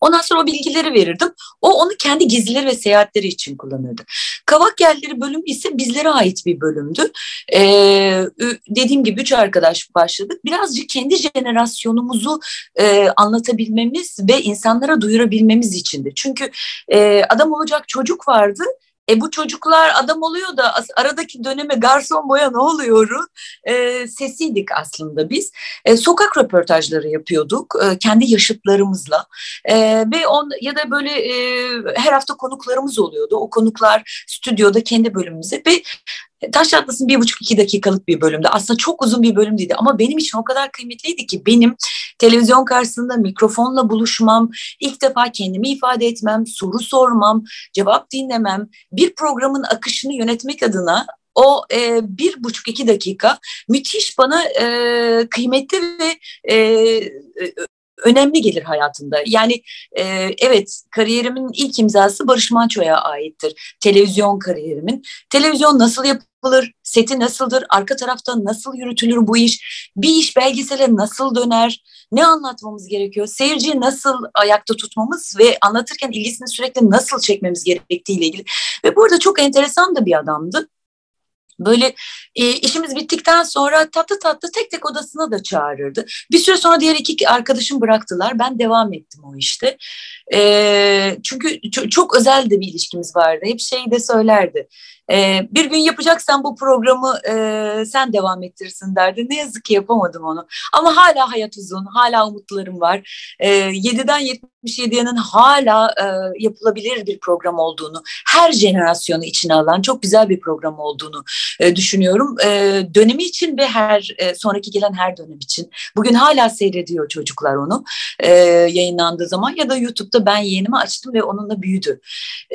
Ondan sonra o bilgileri verirdim. O onu kendi gezileri ve seyahatleri için kullanırdı. Kavak Yerleri bölümü ise bizlere ait bir bölümdü. Ee, dediğim gibi üç arkadaş başladık. Birazcık kendi jenerasyonumuzu e, anlatabilmemiz ve insanlara duyurabilmemiz içindi. Çünkü e, adam olacak çocuk vardı e bu çocuklar adam oluyor da aradaki döneme garson boya ne oluyoruz? E, sesiydik aslında biz. E, sokak röportajları yapıyorduk e, kendi yaşıtlarımızla. E, ve on ya da böyle e, her hafta konuklarımız oluyordu. O konuklar stüdyoda kendi bölümümüze ve Taş Çatlasın bir buçuk iki dakikalık bir bölümde. Aslında çok uzun bir bölüm değildi ama benim için o kadar kıymetliydi ki benim televizyon karşısında mikrofonla buluşmam, ilk defa kendimi ifade etmem, soru sormam, cevap dinlemem, bir programın akışını yönetmek adına o e, bir buçuk iki dakika müthiş bana e, kıymetli ve e, önemli gelir hayatımda. Yani e, evet kariyerimin ilk imzası Barış Manço'ya aittir. Televizyon kariyerimin. Televizyon nasıl yapılır? Seti nasıldır? Arka tarafta nasıl yürütülür bu iş? Bir iş belgesele nasıl döner? Ne anlatmamız gerekiyor? Seyirciyi nasıl ayakta tutmamız ve anlatırken ilgisini sürekli nasıl çekmemiz gerektiğiyle ilgili. Ve burada çok enteresan da bir adamdı. Böyle e, işimiz bittikten sonra tatlı tatlı tek tek odasına da çağırırdı. Bir süre sonra diğer iki arkadaşım bıraktılar. Ben devam ettim o işte. E, çünkü çok özel de bir ilişkimiz vardı. Hep şeyi de söylerdi. E, bir gün yapacaksan bu programı e, sen devam ettirsin derdi. Ne yazık ki yapamadım onu. Ama hala hayat uzun, hala umutlarım var. E, 7'den 77'nin hala e, yapılabilir bir program olduğunu, her jenerasyonu içine alan çok güzel bir program olduğunu e, düşünüyorum. E, dönemi için ve her e, sonraki gelen her dönem için. Bugün hala seyrediyor çocuklar onu e, yayınlandığı zaman ya da YouTube'da ben yeğenimi açtım ve onunla büyüdü.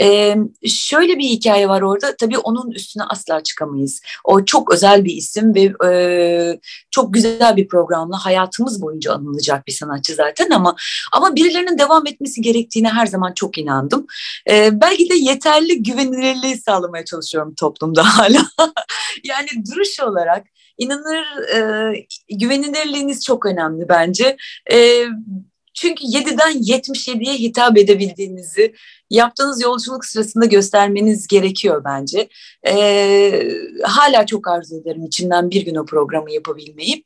E, şöyle bir hikaye var orada. Tabii onun üstüne asla çıkamayız. O çok özel bir isim ve e, çok güzel bir programla hayatımız boyunca anılacak bir sanatçı zaten ama ama birilerinin devam etmesi gerektiğine her zaman çok inandım. E, belki de yeterli güvenilirliği sağlamaya çalışıyorum toplumda hala. yani duruş olarak inanır e, güvenilirliğiniz çok önemli bence. E, çünkü 7'den 77'ye hitap edebildiğinizi yaptığınız yolculuk sırasında göstermeniz gerekiyor bence. Ee, hala çok arzu ederim içinden bir gün o programı yapabilmeyi.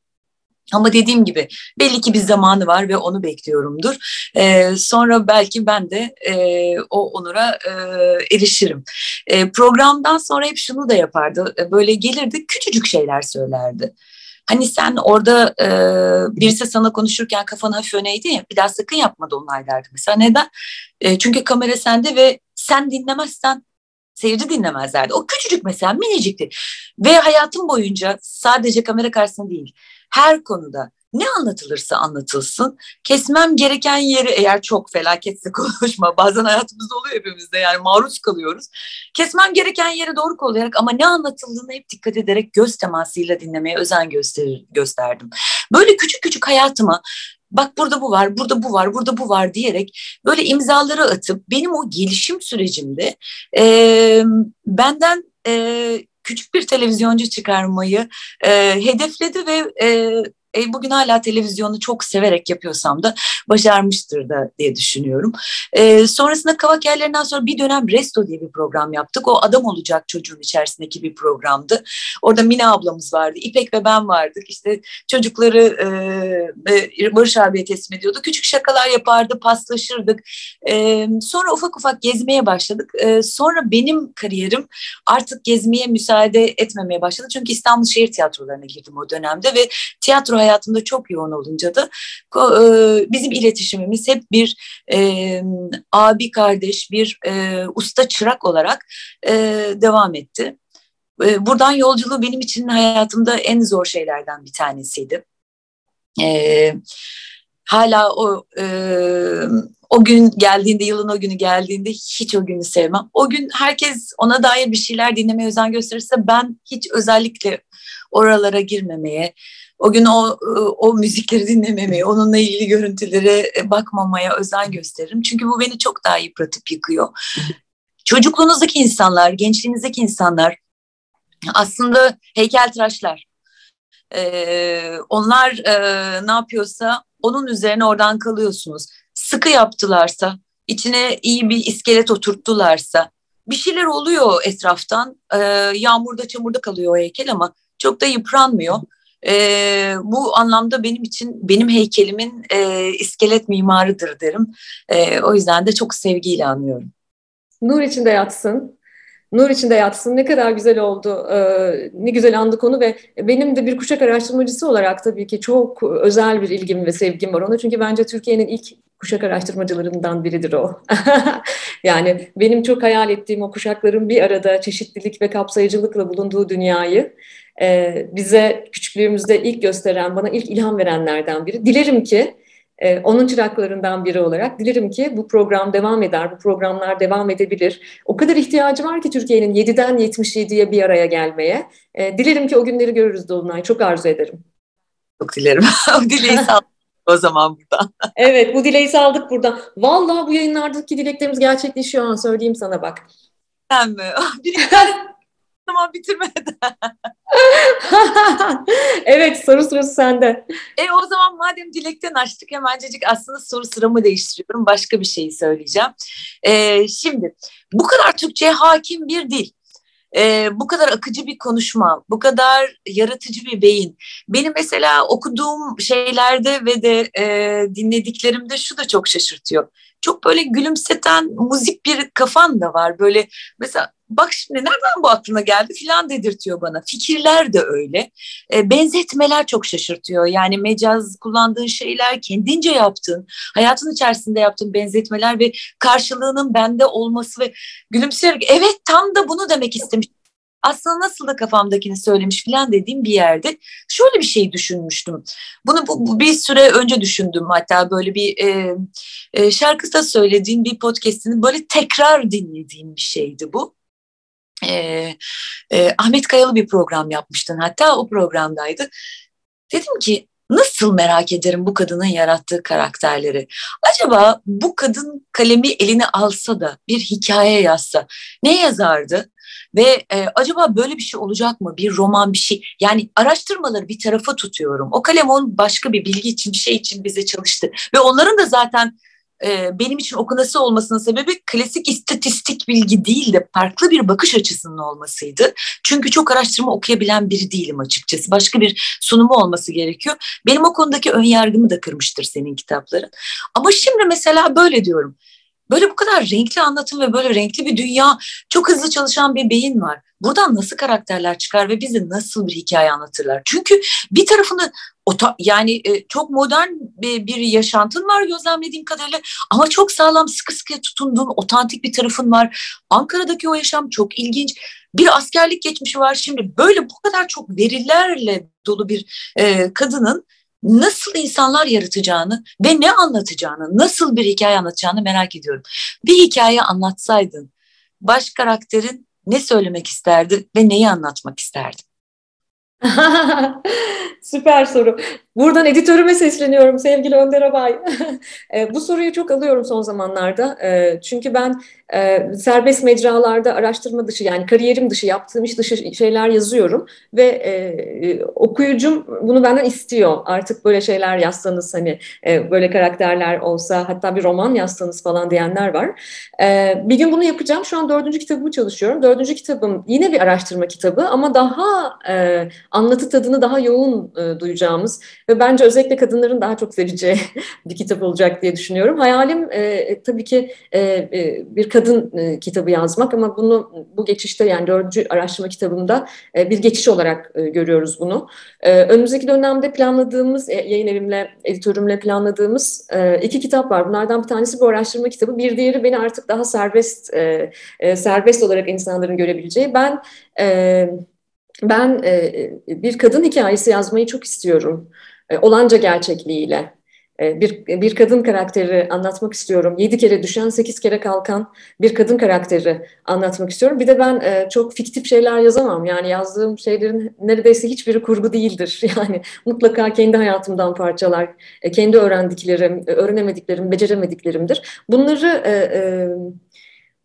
Ama dediğim gibi belli ki bir zamanı var ve onu bekliyorumdur. Ee, sonra belki ben de e, o onura e, erişirim. E, programdan sonra hep şunu da yapardı. Böyle gelirdi küçücük şeyler söylerdi. Hani sen orada e, birisi sana konuşurken kafan hafif öneydi ya bir daha sakın yapma Dolunay derdi mesela. Neden? E, çünkü kamera sende ve sen dinlemezsen seyirci dinlemezlerdi. O küçücük mesela minicikti. Ve hayatım boyunca sadece kamera karşısında değil her konuda ne anlatılırsa anlatılsın. Kesmem gereken yeri eğer çok felaketse konuşma. Bazen hayatımızda oluyor hepimizde yani maruz kalıyoruz. Kesmem gereken yeri doğru kollayarak ama ne anlatıldığını hep dikkat ederek göz temasıyla dinlemeye özen gösterir, gösterdim. Böyle küçük küçük hayatıma bak burada bu var, burada bu var, burada bu var diyerek böyle imzaları atıp benim o gelişim sürecimde e, benden e, küçük bir televizyoncu çıkarmayı e, hedefledi ve e, e, bugün hala televizyonu çok severek yapıyorsam da başarmıştır da diye düşünüyorum. E, sonrasında Kavak Yerlerinden sonra bir dönem Resto diye bir program yaptık. O adam olacak çocuğun içerisindeki bir programdı. Orada Mine ablamız vardı, İpek ve ben vardık. İşte çocukları e, e, Barış abiye teslim ediyordu. Küçük şakalar yapardı, paslaşırdık. E, sonra ufak ufak gezmeye başladık. E, sonra benim kariyerim artık gezmeye müsaade etmemeye başladı. Çünkü İstanbul Şehir Tiyatrolarına girdim o dönemde ve tiyatro hayatımda çok yoğun olunca da e, bizim iletişimimiz hep bir e, abi kardeş, bir e, usta çırak olarak devam etti. Buradan yolculuğu benim için hayatımda en zor şeylerden bir tanesiydi. Hala o o gün geldiğinde, yılın o günü geldiğinde hiç o günü sevmem. O gün herkes ona dair bir şeyler dinlemeye özen gösterirse ben hiç özellikle oralara girmemeye, o gün o o müzikleri dinlememeye, onunla ilgili görüntülere bakmamaya özen gösteririm. Çünkü bu beni çok daha yıpratıp yıkıyor. Çocukluğunuzdaki insanlar, gençliğinizdeki insanlar aslında heykeltıraşlar. Ee, onlar e, ne yapıyorsa onun üzerine oradan kalıyorsunuz. Sıkı yaptılarsa, içine iyi bir iskelet oturttularsa, bir şeyler oluyor etraftan. Ee, yağmurda çamurda kalıyor o heykel ama çok da yıpranmıyor. Ee, bu anlamda benim için benim heykelimin e, iskelet mimarıdır derim. Ee, o yüzden de çok sevgiyle anıyorum. Nur içinde yatsın. Nur içinde yatsın. Ne kadar güzel oldu. Ee, ne güzel andık onu ve benim de bir kuşak araştırmacısı olarak tabii ki çok özel bir ilgim ve sevgim var ona. Çünkü bence Türkiye'nin ilk kuşak araştırmacılarından biridir o. yani benim çok hayal ettiğim o kuşakların bir arada çeşitlilik ve kapsayıcılıkla bulunduğu dünyayı e, bize küçüklüğümüzde ilk gösteren, bana ilk ilham verenlerden biri. Dilerim ki ee, onun çıraklarından biri olarak dilerim ki bu program devam eder, bu programlar devam edebilir. O kadar ihtiyacı var ki Türkiye'nin 7'den 77'ye bir araya gelmeye. E, dilerim ki o günleri görürüz Dolunay, çok arzu ederim. Çok dilerim. o dileği sağ o zaman burada. evet bu dileği saldık burada. Vallahi bu yayınlardaki dileklerimiz gerçekleşiyor an söyleyeyim sana bak. Sen mi? Biri zaman bitirmeden. evet soru sırası sende. E o zaman madem dilekten açtık hemencecik aslında soru sıramı değiştiriyorum. Başka bir şeyi söyleyeceğim. E, şimdi bu kadar Türkçe'ye hakim bir dil. E, bu kadar akıcı bir konuşma, bu kadar yaratıcı bir beyin. Benim mesela okuduğum şeylerde ve de e, dinlediklerimde şu da çok şaşırtıyor. Çok böyle gülümseten müzik bir kafan da var. Böyle mesela bak şimdi nereden bu aklına geldi filan dedirtiyor bana. Fikirler de öyle. E, benzetmeler çok şaşırtıyor. Yani mecaz kullandığın şeyler, kendince yaptığın, hayatın içerisinde yaptığın benzetmeler ve karşılığının bende olması ve gülümseyerek evet tam da bunu demek istemiş. Aslında nasıl da kafamdakini söylemiş filan dediğim bir yerde şöyle bir şey düşünmüştüm. Bunu bu, bu bir süre önce düşündüm hatta böyle bir e, e, şarkıda söylediğim bir podcastini böyle tekrar dinlediğim bir şeydi bu e, e, Ahmet Kayalı bir program yapmıştın. Hatta o programdaydı. Dedim ki nasıl merak ederim bu kadının yarattığı karakterleri. Acaba bu kadın kalemi eline alsa da bir hikaye yazsa ne yazardı? Ve e, acaba böyle bir şey olacak mı? Bir roman bir şey. Yani araştırmaları bir tarafa tutuyorum. O kalem onun başka bir bilgi için bir şey için bize çalıştı. Ve onların da zaten e, benim için okunası olmasının sebebi klasik istatistik bilgi değil de farklı bir bakış açısının olmasıydı. Çünkü çok araştırma okuyabilen biri değilim açıkçası. Başka bir sunumu olması gerekiyor. Benim o konudaki ön yargımı da kırmıştır senin kitapların. Ama şimdi mesela böyle diyorum. Böyle bu kadar renkli anlatım ve böyle renkli bir dünya, çok hızlı çalışan bir beyin var. Buradan nasıl karakterler çıkar ve bize nasıl bir hikaye anlatırlar? Çünkü bir tarafını yani e, çok modern bir, yaşantın var gözlemlediğim kadarıyla ama çok sağlam sıkı sıkı tutunduğun otantik bir tarafın var. Ankara'daki o yaşam çok ilginç. Bir askerlik geçmişi var şimdi böyle bu kadar çok verilerle dolu bir e, kadının nasıl insanlar yaratacağını ve ne anlatacağını, nasıl bir hikaye anlatacağını merak ediyorum. Bir hikaye anlatsaydın baş karakterin ne söylemek isterdi ve neyi anlatmak isterdi? Süper soru. Buradan editörüme sesleniyorum sevgili Önder Abay. E, bu soruyu çok alıyorum son zamanlarda. E, çünkü ben e, serbest mecralarda araştırma dışı yani kariyerim dışı yaptığım iş dışı şeyler yazıyorum ve e, okuyucum bunu benden istiyor. Artık böyle şeyler yazsanız hani e, böyle karakterler olsa hatta bir roman yazsanız falan diyenler var. E, bir gün bunu yapacağım. Şu an dördüncü kitabımı çalışıyorum. Dördüncü kitabım yine bir araştırma kitabı ama daha e, anlatı tadını daha yoğun e, duyacağımız ve bence özellikle kadınların daha çok seveceği bir kitap olacak diye düşünüyorum. Hayalim e, tabii ki e, e, bir kadın e, kitabı yazmak ama bunu bu geçişte yani dördüncü araştırma kitabında e, bir geçiş olarak e, görüyoruz bunu. E, önümüzdeki dönemde planladığımız, e, yayın evimle, editörümle planladığımız e, iki kitap var. Bunlardan bir tanesi bu araştırma kitabı. Bir diğeri beni artık daha serbest e, e, serbest olarak insanların görebileceği. Ben e, ben e, bir kadın hikayesi yazmayı çok istiyorum. E, olanca gerçekliğiyle. e, bir, bir kadın karakteri anlatmak istiyorum. Yedi kere düşen, sekiz kere kalkan bir kadın karakteri anlatmak istiyorum. Bir de ben e, çok fiktif şeyler yazamam. Yani yazdığım şeylerin neredeyse hiçbiri kurgu değildir. Yani mutlaka kendi hayatımdan parçalar, e, kendi öğrendiklerim, öğrenemediklerim, beceremediklerimdir. Bunları... E, e,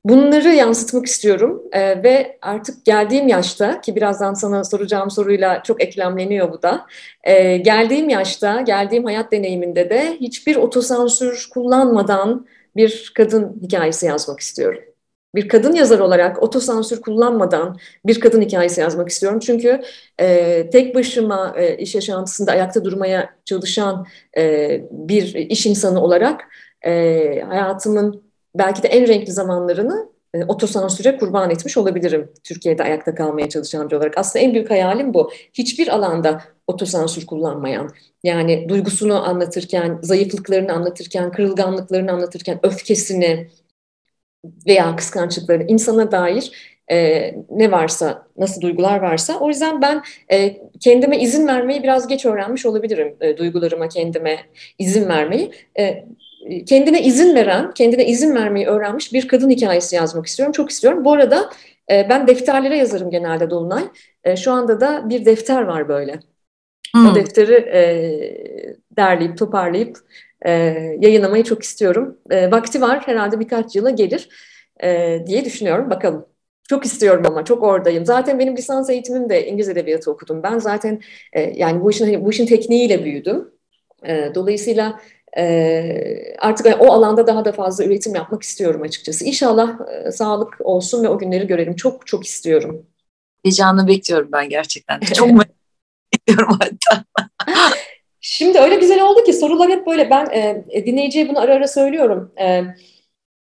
Bunları yansıtmak istiyorum ee, ve artık geldiğim yaşta ki birazdan sana soracağım soruyla çok eklemleniyor bu da. Ee, geldiğim yaşta, geldiğim hayat deneyiminde de hiçbir otosansür kullanmadan bir kadın hikayesi yazmak istiyorum. Bir kadın yazar olarak otosansür kullanmadan bir kadın hikayesi yazmak istiyorum. Çünkü e, tek başıma e, iş yaşantısında ayakta durmaya çalışan e, bir iş insanı olarak e, hayatımın belki de en renkli zamanlarını e, otosansüre kurban etmiş olabilirim Türkiye'de ayakta kalmaya çalışan biri olarak. Aslında en büyük hayalim bu. Hiçbir alanda otosansür kullanmayan, yani duygusunu anlatırken, zayıflıklarını anlatırken, kırılganlıklarını anlatırken, öfkesini veya kıskançlıklarını insana dair e, ne varsa, nasıl duygular varsa. O yüzden ben e, kendime izin vermeyi biraz geç öğrenmiş olabilirim. E, duygularıma kendime izin vermeyi. E, kendine izin veren, kendine izin vermeyi öğrenmiş bir kadın hikayesi yazmak istiyorum. Çok istiyorum. Bu arada e, ben defterlere yazarım genelde Dolunay. E, şu anda da bir defter var böyle. Hmm. O defteri e, derleyip, toparlayıp e, yayınlamayı çok istiyorum. E, vakti var, herhalde birkaç yıla gelir e, diye düşünüyorum. Bakalım. Çok istiyorum ama çok oradayım. Zaten benim lisans eğitimim de İngiliz Edebiyatı okudum. Ben zaten e, yani bu işin bu işin tekniğiyle büyüdüm. E, dolayısıyla e, artık o alanda daha da fazla üretim yapmak istiyorum açıkçası. İnşallah e, sağlık olsun ve o günleri görelim. Çok çok istiyorum. Heyecanla bekliyorum ben gerçekten. Çok merak ediyorum hatta. Şimdi öyle güzel oldu ki sorular hep böyle ben e, dinleyiciye bunu ara ara söylüyorum. E,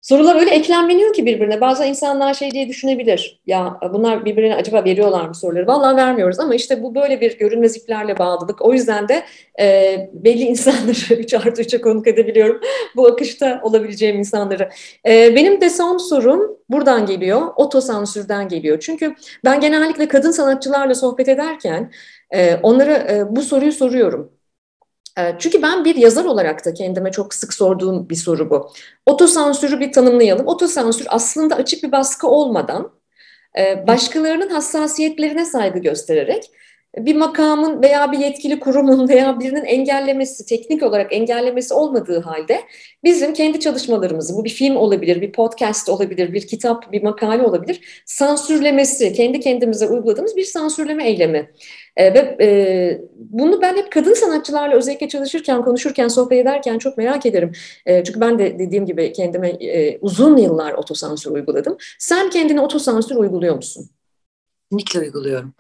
Sorular öyle eklemleniyor ki birbirine. Bazen insanlar şey diye düşünebilir. Ya bunlar birbirine acaba veriyorlar mı soruları? Vallahi vermiyoruz ama işte bu böyle bir görünmez iplerle bağlılık. O yüzden de e, belli insanları 3 artı 3'e konuk edebiliyorum. bu akışta olabileceğim insanları. E, benim de son sorum buradan geliyor. Otosansürden geliyor. Çünkü ben genellikle kadın sanatçılarla sohbet ederken e, onlara e, bu soruyu soruyorum. Ee, çünkü ben bir yazar olarak da kendime çok sık sorduğum bir soru bu. Otosansürü bir tanımlayalım. Otosansür aslında açık bir baskı olmadan e, başkalarının hassasiyetlerine saygı göstererek bir makamın veya bir yetkili kurumun veya birinin engellemesi, teknik olarak engellemesi olmadığı halde bizim kendi çalışmalarımızı, bu bir film olabilir, bir podcast olabilir, bir kitap, bir makale olabilir, sansürlemesi, kendi kendimize uyguladığımız bir sansürleme eylemi. E, ve e, bunu ben hep kadın sanatçılarla özellikle çalışırken, konuşurken, sohbet ederken çok merak ederim. E, çünkü ben de dediğim gibi kendime e, uzun yıllar otosansür uyguladım. Sen kendine otosansür uyguluyor musun? Kesinlikle uyguluyorum.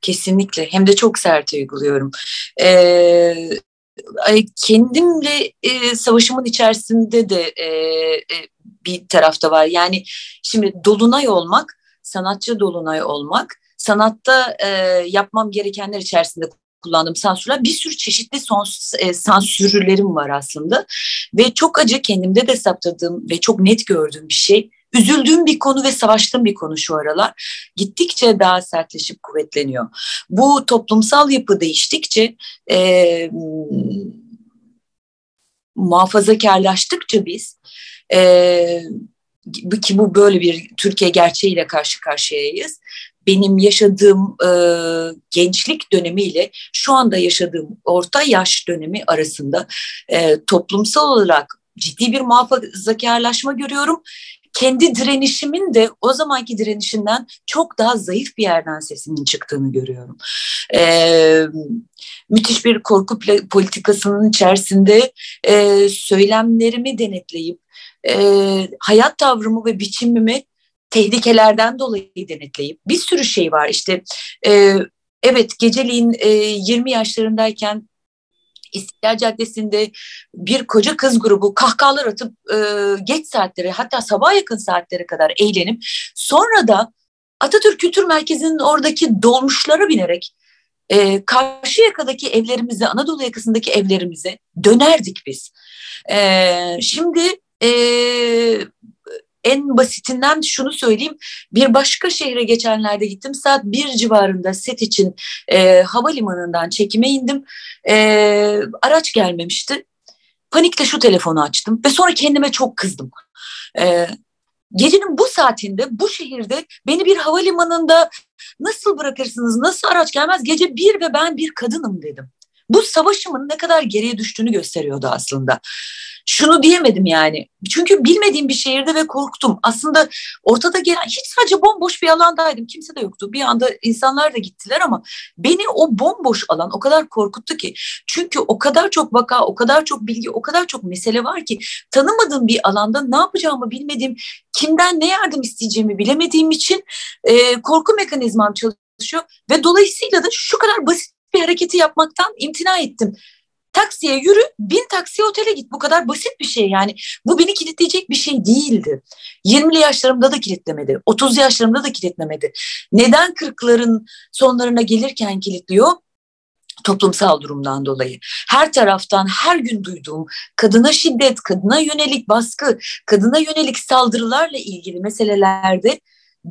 Kesinlikle. Hem de çok sert uyguluyorum. Ee, kendimle e, savaşımın içerisinde de e, e, bir tarafta var. Yani şimdi dolunay olmak, sanatçı dolunay olmak, sanatta e, yapmam gerekenler içerisinde kullandığım sansürler bir sürü çeşitli son, e, sansürlerim var aslında ve çok acı kendimde de saptadığım ve çok net gördüğüm bir şey üzüldüğüm bir konu ve savaştığım bir konu şu aralar. Gittikçe daha sertleşip kuvvetleniyor. Bu toplumsal yapı değiştikçe e, muhafazakarlaştıkça biz e, ki bu böyle bir Türkiye gerçeğiyle karşı karşıyayız. Benim yaşadığım e, gençlik dönemiyle şu anda yaşadığım orta yaş dönemi arasında e, toplumsal olarak ciddi bir muhafazakarlaşma görüyorum kendi direnişimin de o zamanki direnişinden çok daha zayıf bir yerden sesinin çıktığını görüyorum. Ee, müthiş bir korku politikasının içerisinde e, söylemlerimi denetleyip e, hayat tavrımı ve biçimimi tehlikelerden dolayı denetleyip bir sürü şey var işte e, evet geceliğin e, 20 yaşlarındayken İstiklal Caddesi'nde bir koca kız grubu kahkahalar atıp e, geç saatlere hatta sabah yakın saatlere kadar eğlenip sonra da Atatürk Kültür Merkezi'nin oradaki dolmuşlara binerek e, karşı yakadaki evlerimize, Anadolu yakasındaki evlerimize dönerdik biz. E, şimdi e, en basitinden şunu söyleyeyim. Bir başka şehre geçenlerde gittim. Saat bir civarında set için e, havalimanından çekime indim. E, araç gelmemişti. panikle şu telefonu açtım ve sonra kendime çok kızdım. Ee, gecenin bu saatinde bu şehirde beni bir havalimanında nasıl bırakırsınız, nasıl araç gelmez gece bir ve ben bir kadınım dedim. Bu savaşımın ne kadar geriye düştüğünü gösteriyordu aslında şunu diyemedim yani. Çünkü bilmediğim bir şehirde ve korktum. Aslında ortada gelen hiç sadece bomboş bir alandaydım. Kimse de yoktu. Bir anda insanlar da gittiler ama beni o bomboş alan o kadar korkuttu ki. Çünkü o kadar çok vaka, o kadar çok bilgi, o kadar çok mesele var ki tanımadığım bir alanda ne yapacağımı bilmediğim, kimden ne yardım isteyeceğimi bilemediğim için e, korku mekanizmam çalışıyor ve dolayısıyla da şu kadar basit bir hareketi yapmaktan imtina ettim. Taksiye yürü, bin taksiye otele git. Bu kadar basit bir şey yani. Bu beni kilitleyecek bir şey değildi. 20'li yaşlarımda da kilitlemedi. 30 yaşlarımda da kilitlemedi. Neden 40'ların sonlarına gelirken kilitliyor? toplumsal durumdan dolayı. Her taraftan her gün duyduğum kadına şiddet, kadına yönelik baskı, kadına yönelik saldırılarla ilgili meselelerde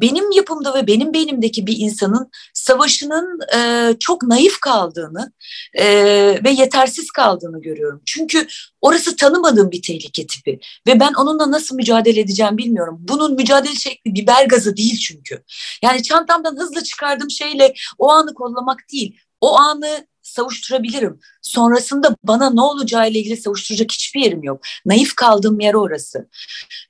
benim yapımda ve benim beynimdeki bir insanın savaşının e, çok naif kaldığını e, ve yetersiz kaldığını görüyorum. Çünkü orası tanımadığım bir tehlike tipi ve ben onunla nasıl mücadele edeceğim bilmiyorum. Bunun mücadele şekli biber gazı değil çünkü. Yani çantamdan hızlı çıkardığım şeyle o anı kollamak değil. O anı savuşturabilirim. Sonrasında bana ne olacağıyla ilgili savuşturacak hiçbir yerim yok. Naif kaldığım yer orası.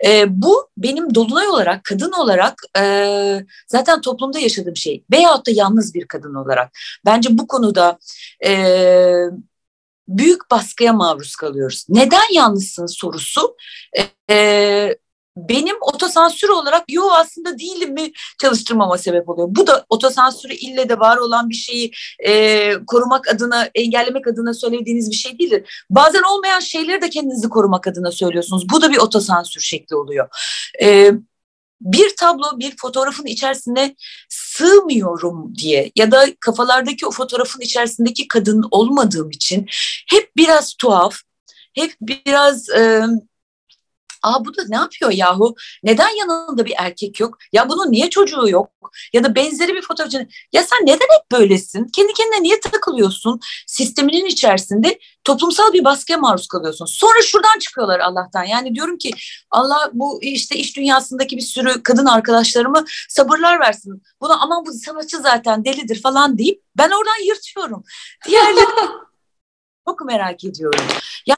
E, bu benim dolunay olarak, kadın olarak e, zaten toplumda yaşadığım şey. Veyahut da yalnız bir kadın olarak. Bence bu konuda... E, büyük baskıya maruz kalıyoruz. Neden yalnızsın sorusu e, benim otosansür olarak yo aslında değilim mi çalıştırmama sebep oluyor. Bu da otosansürü ille de var olan bir şeyi e, korumak adına, engellemek adına söylediğiniz bir şey değildir. Bazen olmayan şeyleri de kendinizi korumak adına söylüyorsunuz. Bu da bir otosansür şekli oluyor. E, bir tablo bir fotoğrafın içerisine sığmıyorum diye ya da kafalardaki o fotoğrafın içerisindeki kadın olmadığım için hep biraz tuhaf, hep biraz... E, Aa bu da ne yapıyor yahu? Neden yanında bir erkek yok? Ya bunun niye çocuğu yok? Ya da benzeri bir fotoğrafçı. Ya sen neden hep böylesin? Kendi kendine niye takılıyorsun? Sisteminin içerisinde toplumsal bir baskıya maruz kalıyorsun. Sonra şuradan çıkıyorlar Allah'tan. Yani diyorum ki Allah bu işte iş dünyasındaki bir sürü kadın arkadaşlarımı sabırlar versin. Buna aman bu sanatçı zaten delidir falan deyip ben oradan yırtıyorum. Diğerleri çok merak ediyorum. Ya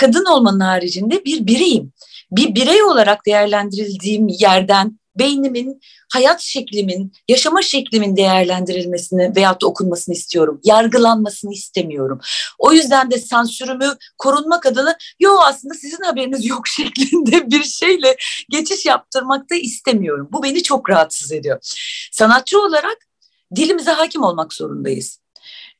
kadın olmanın haricinde bir bireyim. Bir birey olarak değerlendirildiğim yerden beynimin, hayat şeklimin, yaşama şeklimin değerlendirilmesini veyahut da okunmasını istiyorum. Yargılanmasını istemiyorum. O yüzden de sansürümü korunmak adına yo aslında sizin haberiniz yok şeklinde bir şeyle geçiş yaptırmak da istemiyorum. Bu beni çok rahatsız ediyor. Sanatçı olarak dilimize hakim olmak zorundayız.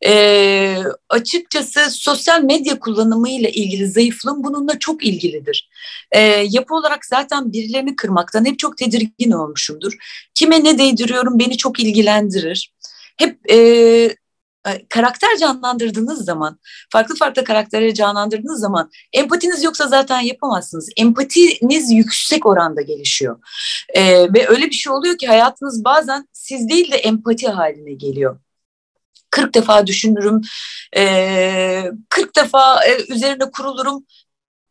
E, açıkçası sosyal medya kullanımıyla ilgili zayıflığım bununla çok ilgilidir. E, yapı olarak zaten birilerini kırmaktan hep çok tedirgin olmuşumdur. Kime ne değdiriyorum beni çok ilgilendirir. Hep e, karakter canlandırdığınız zaman, farklı farklı karakterleri canlandırdığınız zaman empatiniz yoksa zaten yapamazsınız. Empatiniz yüksek oranda gelişiyor. Ee, ve öyle bir şey oluyor ki hayatınız bazen siz değil de empati haline geliyor. 40 defa düşünürüm, e, 40 defa e, üzerine kurulurum,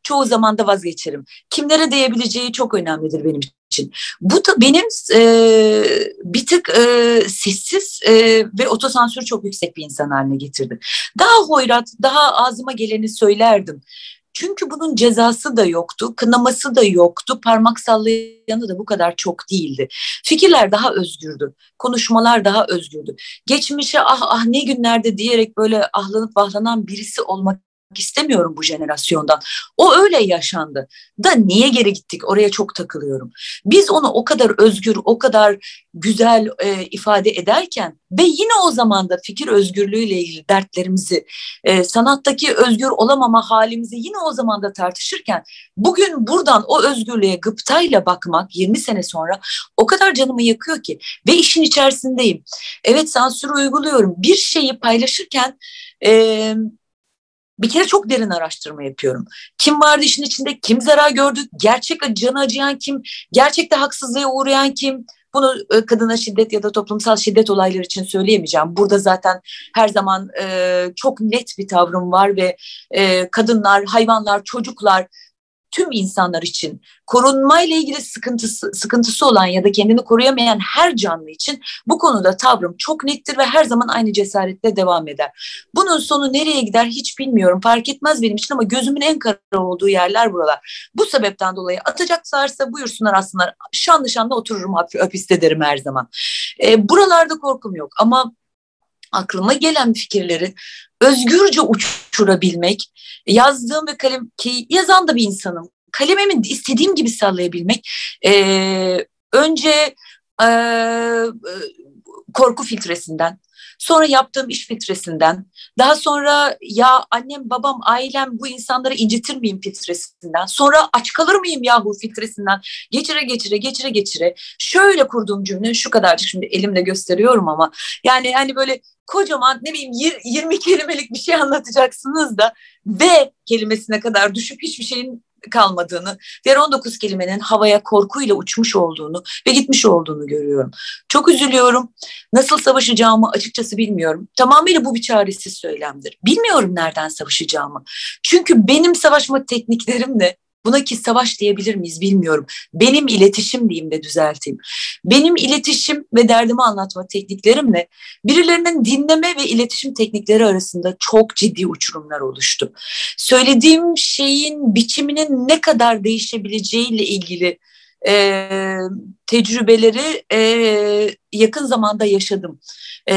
çoğu zaman da vazgeçerim. Kimlere değebileceği çok önemlidir benim için. Bu da benim e, bir tık e, sessiz e, ve otosansür çok yüksek bir insan haline getirdi. Daha hoyrat, daha ağzıma geleni söylerdim. Çünkü bunun cezası da yoktu, kınaması da yoktu, parmak sallayanı da bu kadar çok değildi. Fikirler daha özgürdü, konuşmalar daha özgürdü. Geçmişe ah ah ne günlerde diyerek böyle ahlanıp bahlanan birisi olmak istemiyorum bu jenerasyondan. O öyle yaşandı. Da niye geri gittik? Oraya çok takılıyorum. Biz onu o kadar özgür, o kadar güzel e, ifade ederken ve yine o zaman da fikir özgürlüğüyle ilgili dertlerimizi, e, sanattaki özgür olamama halimizi yine o zaman da tartışırken bugün buradan o özgürlüğe gıptayla bakmak 20 sene sonra o kadar canımı yakıyor ki ve işin içerisindeyim. Evet sansür uyguluyorum. Bir şeyi paylaşırken e, bir kere çok derin araştırma yapıyorum. Kim vardı işin içinde, kim zarar gördü, gerçek canı acıyan kim, gerçekte haksızlığa uğrayan kim, Bunu e, kadına şiddet ya da toplumsal şiddet olayları için söyleyemeyeceğim. Burada zaten her zaman e, çok net bir tavrım var ve e, kadınlar, hayvanlar, çocuklar tüm insanlar için korunmayla ilgili sıkıntısı, sıkıntısı olan ya da kendini koruyamayan her canlı için bu konuda tavrım çok nettir ve her zaman aynı cesaretle devam eder. Bunun sonu nereye gider hiç bilmiyorum. Fark etmez benim için ama gözümün en kara olduğu yerler buralar. Bu sebepten dolayı atacaklarsa buyursunlar aslında şanlı şanlı otururum hapiste derim her zaman. E, buralarda korkum yok ama aklıma gelen fikirleri özgürce uçurabilmek, yazdığım ve kalem ki yazan da bir insanım. Kalemimi istediğim gibi sallayabilmek. E, önce e, korku filtresinden, Sonra yaptığım iş filtresinden, daha sonra ya annem, babam, ailem bu insanları incitir miyim? filtresinden, sonra aç kalır mıyım yahu? filtresinden, geçire geçire geçire geçire. Şöyle kurduğum cümle şu kadarcık şimdi elimle gösteriyorum ama yani hani böyle kocaman ne bileyim 20 kelimelik bir şey anlatacaksınız da ve kelimesine kadar düşüp hiçbir şeyin kalmadığını, diğer 19 kelimenin havaya korkuyla uçmuş olduğunu ve gitmiş olduğunu görüyorum. Çok üzülüyorum. Nasıl savaşacağımı açıkçası bilmiyorum. Tamamıyla bu bir çaresiz söylemdir. Bilmiyorum nereden savaşacağımı. Çünkü benim savaşma tekniklerimle Buna ki savaş diyebilir miyiz bilmiyorum. Benim iletişim diyeyim de düzelteyim. Benim iletişim ve derdimi anlatma tekniklerimle birilerinin dinleme ve iletişim teknikleri arasında çok ciddi uçurumlar oluştu. Söylediğim şeyin biçiminin ne kadar değişebileceğiyle ilgili e, tecrübeleri e, yakın zamanda yaşadım. E,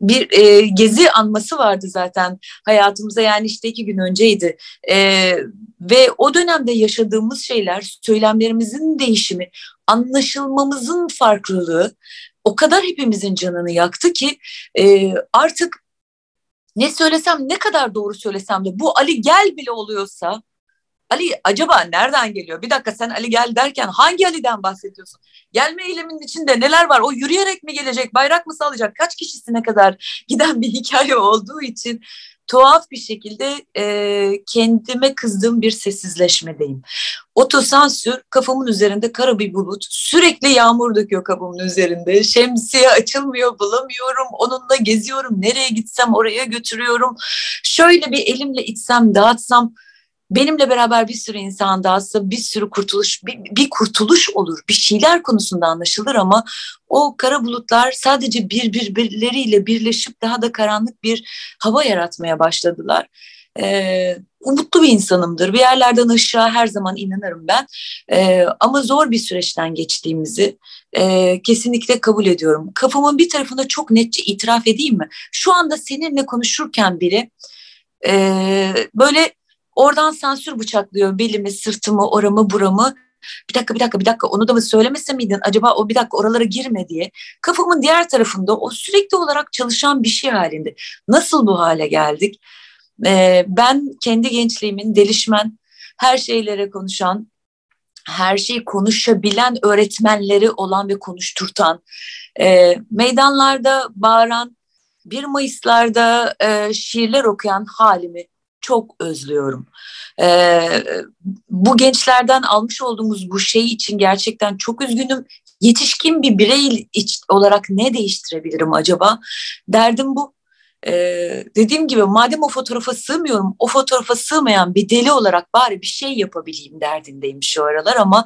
bir e, gezi anması vardı zaten hayatımıza. Yani işte iki gün önceydi. E, ve o dönemde yaşadığımız şeyler söylemlerimizin değişimi anlaşılmamızın farklılığı o kadar hepimizin canını yaktı ki e, artık ne söylesem ne kadar doğru söylesem de bu Ali gel bile oluyorsa Ali acaba nereden geliyor? Bir dakika sen Ali gel derken hangi Ali'den bahsediyorsun? Gelme eyleminin içinde neler var? O yürüyerek mi gelecek? Bayrak mı sallayacak? Kaç kişisine kadar giden bir hikaye olduğu için tuhaf bir şekilde e, kendime kızdığım bir sessizleşmedeyim. Otosansür kafamın üzerinde kara bir bulut. Sürekli yağmur döküyor kafamın üzerinde. Şemsiye açılmıyor bulamıyorum. Onunla geziyorum. Nereye gitsem oraya götürüyorum. Şöyle bir elimle itsem dağıtsam benimle beraber bir sürü insan da aslında bir sürü kurtuluş, bir, bir kurtuluş olur. Bir şeyler konusunda anlaşılır ama o kara bulutlar sadece birbirleriyle birleşip daha da karanlık bir hava yaratmaya başladılar. Ee, umutlu bir insanımdır. Bir yerlerden aşağı her zaman inanırım ben. Ee, ama zor bir süreçten geçtiğimizi e, kesinlikle kabul ediyorum. Kafamın bir tarafında çok netçe itiraf edeyim mi? Şu anda seninle konuşurken bile e, böyle Oradan sansür bıçaklıyor belimi, sırtımı, oramı, buramı. Bir dakika, bir dakika, bir dakika onu da mı söylemese miydin? Acaba o bir dakika oralara girme diye. Kafamın diğer tarafında o sürekli olarak çalışan bir şey halinde. Nasıl bu hale geldik? Ee, ben kendi gençliğimin delişmen, her şeylere konuşan, her şeyi konuşabilen öğretmenleri olan ve konuşturtan, e, meydanlarda bağıran, 1 Mayıs'larda e, şiirler okuyan halimi çok özlüyorum. Ee, bu gençlerden almış olduğumuz bu şey için gerçekten çok üzgünüm. Yetişkin bir birey olarak ne değiştirebilirim acaba? Derdim bu ee, dediğim gibi madem o fotoğrafa sığmıyorum, o fotoğrafa sığmayan bir deli olarak bari bir şey yapabileyim derdindeyim şu aralar ama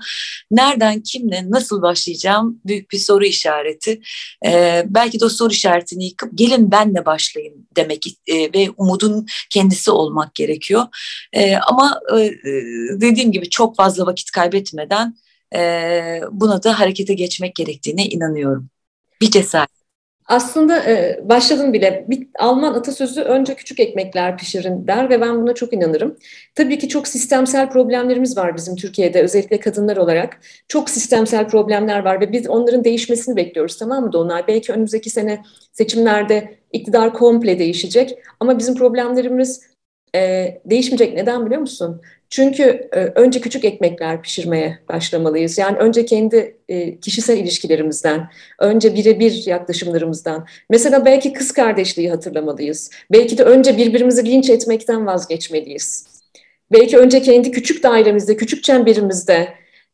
nereden, kimle, nasıl başlayacağım büyük bir soru işareti. Ee, belki de o soru işaretini yıkıp gelin benle başlayın demek e, ve umudun kendisi olmak gerekiyor. Ee, ama e, dediğim gibi çok fazla vakit kaybetmeden e, buna da harekete geçmek gerektiğine inanıyorum. Bir cesaret. Aslında e, başladım bile. Bir Alman atasözü önce küçük ekmekler pişirin der ve ben buna çok inanırım. Tabii ki çok sistemsel problemlerimiz var bizim Türkiye'de özellikle kadınlar olarak. Çok sistemsel problemler var ve biz onların değişmesini bekliyoruz tamam mı Dolunay? Belki önümüzdeki sene seçimlerde iktidar komple değişecek ama bizim problemlerimiz e, değişmeyecek. Neden biliyor musun? Çünkü e, önce küçük ekmekler pişirmeye başlamalıyız. Yani önce kendi e, kişisel ilişkilerimizden, önce birebir yaklaşımlarımızdan. Mesela belki kız kardeşliği hatırlamalıyız. Belki de önce birbirimizi linç etmekten vazgeçmeliyiz. Belki önce kendi küçük dairemizde, küçük çemberimizde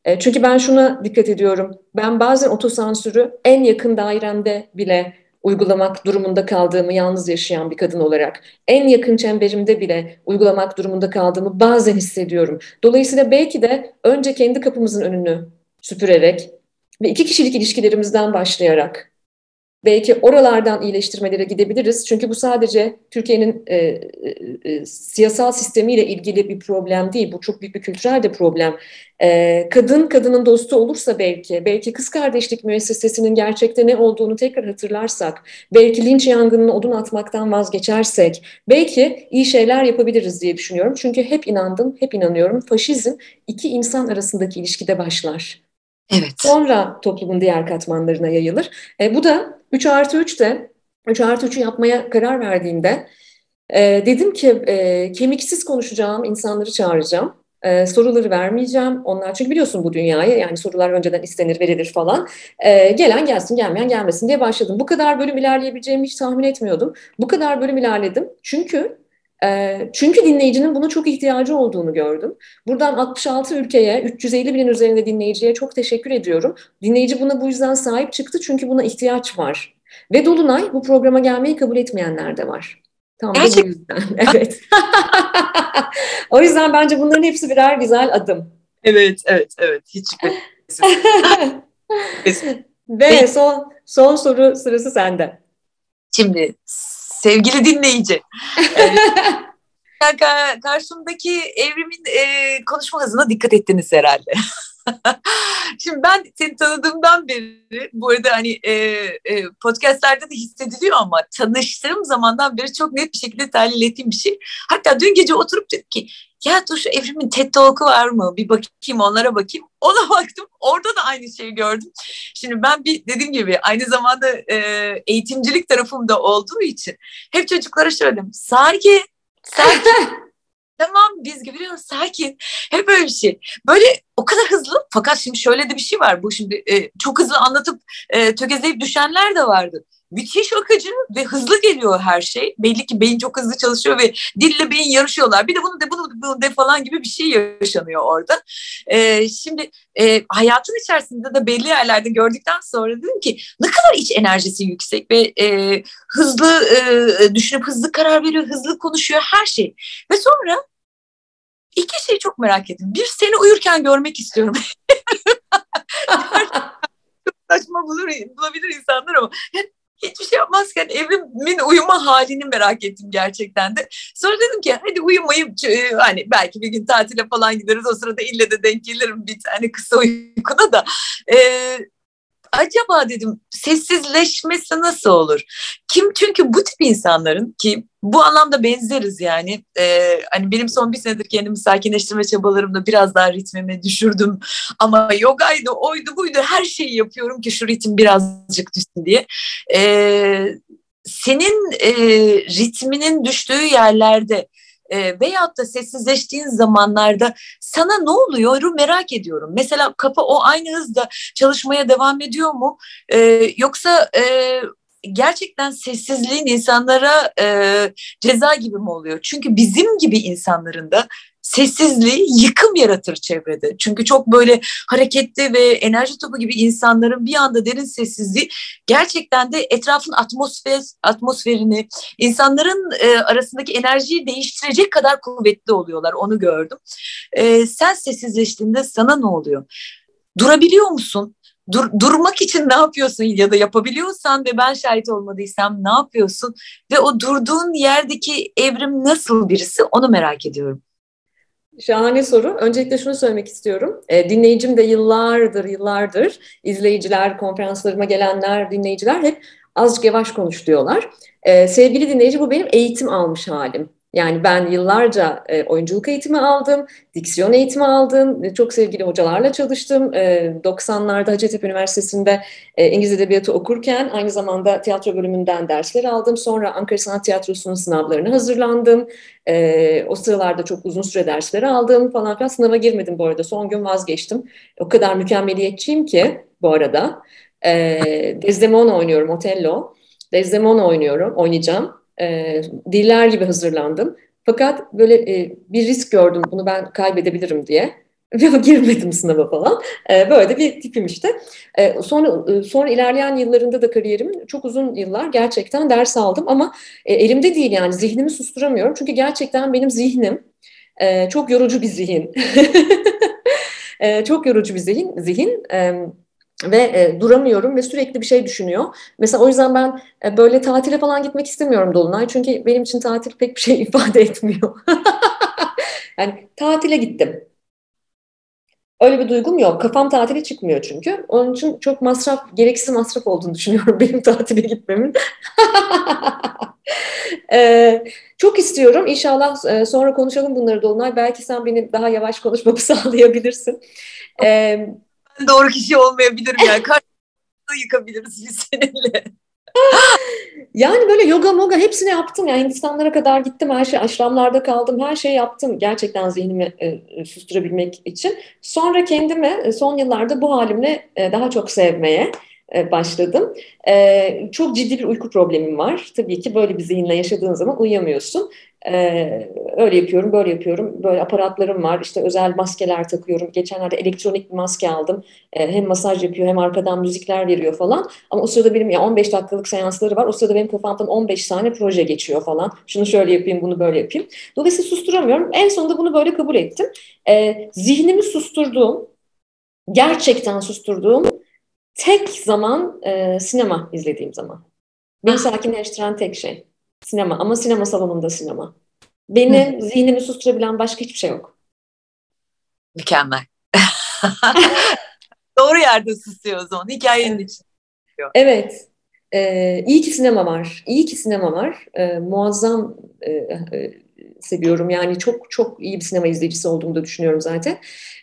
E, çünkü ben şuna dikkat ediyorum. Ben bazen otosansürü en yakın dairemde bile uygulamak durumunda kaldığımı yalnız yaşayan bir kadın olarak en yakın çemberimde bile uygulamak durumunda kaldığımı bazen hissediyorum. Dolayısıyla belki de önce kendi kapımızın önünü süpürerek ve iki kişilik ilişkilerimizden başlayarak belki oralardan iyileştirmelere gidebiliriz. Çünkü bu sadece Türkiye'nin e, e, e, siyasal sistemiyle ilgili bir problem değil. Bu çok büyük bir kültürel de problem. E, kadın kadının dostu olursa belki, belki kız kardeşlik müessesesinin gerçekte ne olduğunu tekrar hatırlarsak, belki linç yangınına odun atmaktan vazgeçersek, belki iyi şeyler yapabiliriz diye düşünüyorum. Çünkü hep inandım, hep inanıyorum. Faşizm iki insan arasındaki ilişkide başlar. Evet. Sonra toplumun diğer katmanlarına yayılır. E, bu da 3 artı 3 de 3 artı 3'ü yapmaya karar verdiğimde e, dedim ki e, kemiksiz konuşacağım insanları çağıracağım. E, soruları vermeyeceğim. Onlar çünkü biliyorsun bu dünyayı yani sorular önceden istenir verilir falan. E, gelen gelsin gelmeyen gelmesin diye başladım. Bu kadar bölüm ilerleyebileceğimi hiç tahmin etmiyordum. Bu kadar bölüm ilerledim. Çünkü çünkü dinleyicinin buna çok ihtiyacı olduğunu gördüm. Buradan 66 ülkeye, 350 binin üzerinde dinleyiciye çok teşekkür ediyorum. Dinleyici buna bu yüzden sahip çıktı çünkü buna ihtiyaç var. Ve Dolunay bu programa gelmeyi kabul etmeyenler de var. Tam da bu yüzden. Evet. o yüzden bence bunların hepsi birer güzel adım. Evet, evet, evet. Hiç Ve son, son soru sırası sende. Şimdi sevgili dinleyici. karşımdaki evrimin e, konuşma hızına dikkat ettiniz herhalde. Şimdi ben seni tanıdığımdan beri bu arada hani e, e, podcastlerde de hissediliyor ama tanıştığım zamandan beri çok net bir şekilde tahlil ettiğim bir şey. Hatta dün gece oturup dedim ki ya dur şu evrimin TED Talk'u var mı? Bir bakayım onlara bakayım. Ona baktım. Orada da aynı şeyi gördüm. Şimdi ben bir dediğim gibi aynı zamanda e, eğitimcilik tarafımda olduğu için hep çocuklara söyledim. Sakin, sakin. Tamam biz biliyoruz sakin. Hep böyle bir şey. Böyle o kadar hızlı fakat şimdi şöyle de bir şey var. Bu şimdi e, çok hızlı anlatıp e, tökezleyip düşenler de vardı. Müthiş akıcı ve hızlı geliyor her şey. Belli ki beyin çok hızlı çalışıyor ve dille beyin yarışıyorlar. Bir de bunu de bunu bunu de falan gibi bir şey yaşanıyor orada. E, şimdi e, hayatın içerisinde de belli yerlerde gördükten sonra dedim ki ne kadar iç enerjisi yüksek ve e, hızlı e, düşünüp hızlı karar veriyor, hızlı konuşuyor her şey. Ve sonra İki şeyi çok merak ettim. Bir seni uyurken görmek istiyorum. saçma bulur, bulabilir insanlar ama hiçbir şey yapmazken evimin uyuma halini merak ettim gerçekten de. Sonra dedim ki hadi uyumayıp e, hani belki bir gün tatile falan gideriz o sırada ille de denk gelirim bir tane kısa uykuna da. Ee, acaba dedim sessizleşmesi nasıl olur? Kim çünkü bu tip insanların ki bu anlamda benzeriz yani. Ee, hani benim son bir senedir kendimi sakinleştirme çabalarımda biraz daha ritmimi düşürdüm. Ama yogaydı, oydu, buydu her şeyi yapıyorum ki şu ritim birazcık düşsün diye. Ee, senin e, ritminin düştüğü yerlerde e, veyahut da sessizleştiğin zamanlarda sana ne oluyor merak ediyorum. Mesela kafa o aynı hızda çalışmaya devam ediyor mu? E, yoksa e, gerçekten sessizliğin insanlara e, ceza gibi mi oluyor? Çünkü bizim gibi insanların da sessizliği yıkım yaratır çevrede. Çünkü çok böyle hareketli ve enerji topu gibi insanların bir anda derin sessizliği gerçekten de etrafın atmosfer atmosferini, insanların e, arasındaki enerjiyi değiştirecek kadar kuvvetli oluyorlar. Onu gördüm. E, sen sessizleştiğinde sana ne oluyor? Durabiliyor musun? Dur, durmak için ne yapıyorsun ya da yapabiliyorsan ve ben şahit olmadıysam ne yapıyorsun ve o durduğun yerdeki evrim nasıl birisi onu merak ediyorum. Şahane soru. Öncelikle şunu söylemek istiyorum. E, dinleyicim de yıllardır, yıllardır izleyiciler, konferanslarıma gelenler, dinleyiciler hep azıcık yavaş konuş diyorlar. E, sevgili dinleyici bu benim eğitim almış halim. Yani ben yıllarca e, oyunculuk eğitimi aldım, diksiyon eğitimi aldım, e, çok sevgili hocalarla çalıştım. E, 90'larda Hacettepe Üniversitesi'nde e, İngiliz Edebiyatı okurken aynı zamanda tiyatro bölümünden dersler aldım. Sonra Ankara Sanat Tiyatrosu'nun sınavlarına hazırlandım. E, o sıralarda çok uzun süre dersleri aldım falan filan. Sınava girmedim bu arada, son gün vazgeçtim. O kadar mükemmeliyetçiyim ki bu arada. E, Desdemona oynuyorum, Otello. Desdemona oynuyorum, oynayacağım e, diller gibi hazırlandım. Fakat böyle e, bir risk gördüm bunu ben kaybedebilirim diye. girmedim sınava falan. E, böyle de bir tipim işte. E, sonra e, sonra ilerleyen yıllarında da kariyerimin çok uzun yıllar gerçekten ders aldım ama e, elimde değil yani zihnimi susturamıyorum. Çünkü gerçekten benim zihnim e, çok yorucu bir zihin. e, çok yorucu bir zihin. zihin. E, ve e, duramıyorum ve sürekli bir şey düşünüyor. Mesela o yüzden ben e, böyle tatile falan gitmek istemiyorum Dolunay. Çünkü benim için tatil pek bir şey ifade etmiyor. yani tatile gittim. Öyle bir duygum yok. Kafam tatile çıkmıyor çünkü. Onun için çok masraf, gereksiz masraf olduğunu düşünüyorum benim tatile gitmemin. ee, çok istiyorum. İnşallah e, sonra konuşalım bunları Dolunay. Belki sen beni daha yavaş konuşmamı sağlayabilirsin. Ee, doğru kişi olmayabilirim yani. Karşılığı yıkabiliriz biz seninle. yani böyle yoga moga hepsini yaptım. Yani Hindistanlara kadar gittim. Her şey aşramlarda kaldım. Her şeyi yaptım. Gerçekten zihnimi e, susturabilmek için. Sonra kendimi e, son yıllarda bu halimle e, daha çok sevmeye e, başladım. E, çok ciddi bir uyku problemim var. Tabii ki böyle bir zihinle yaşadığın zaman uyuyamıyorsun. Ee, öyle yapıyorum, böyle yapıyorum. Böyle aparatlarım var. İşte özel maskeler takıyorum. Geçenlerde elektronik bir maske aldım. Ee, hem masaj yapıyor hem arkadan müzikler veriyor falan. Ama o sırada benim ya 15 dakikalık seansları var. O sırada benim kafamdan 15 tane proje geçiyor falan. Şunu şöyle yapayım, bunu böyle yapayım. Dolayısıyla susturamıyorum. En sonunda bunu böyle kabul ettim. Ee, zihnimi susturduğum, gerçekten susturduğum tek zaman e, sinema izlediğim zaman. Beni sakinleştiren tek şey. Sinema ama sinema salonunda sinema. Beni Hı. zihnimi susturabilen başka hiçbir şey yok. Mükemmel. Doğru yerde susuyor o zaman. Hikayenin evet. için. Evet. Ee, iyi ki sinema var. İyi ki sinema var. Ee, muazzam e, e, seviyorum. Yani çok çok iyi bir sinema izleyicisi olduğumu da düşünüyorum zaten.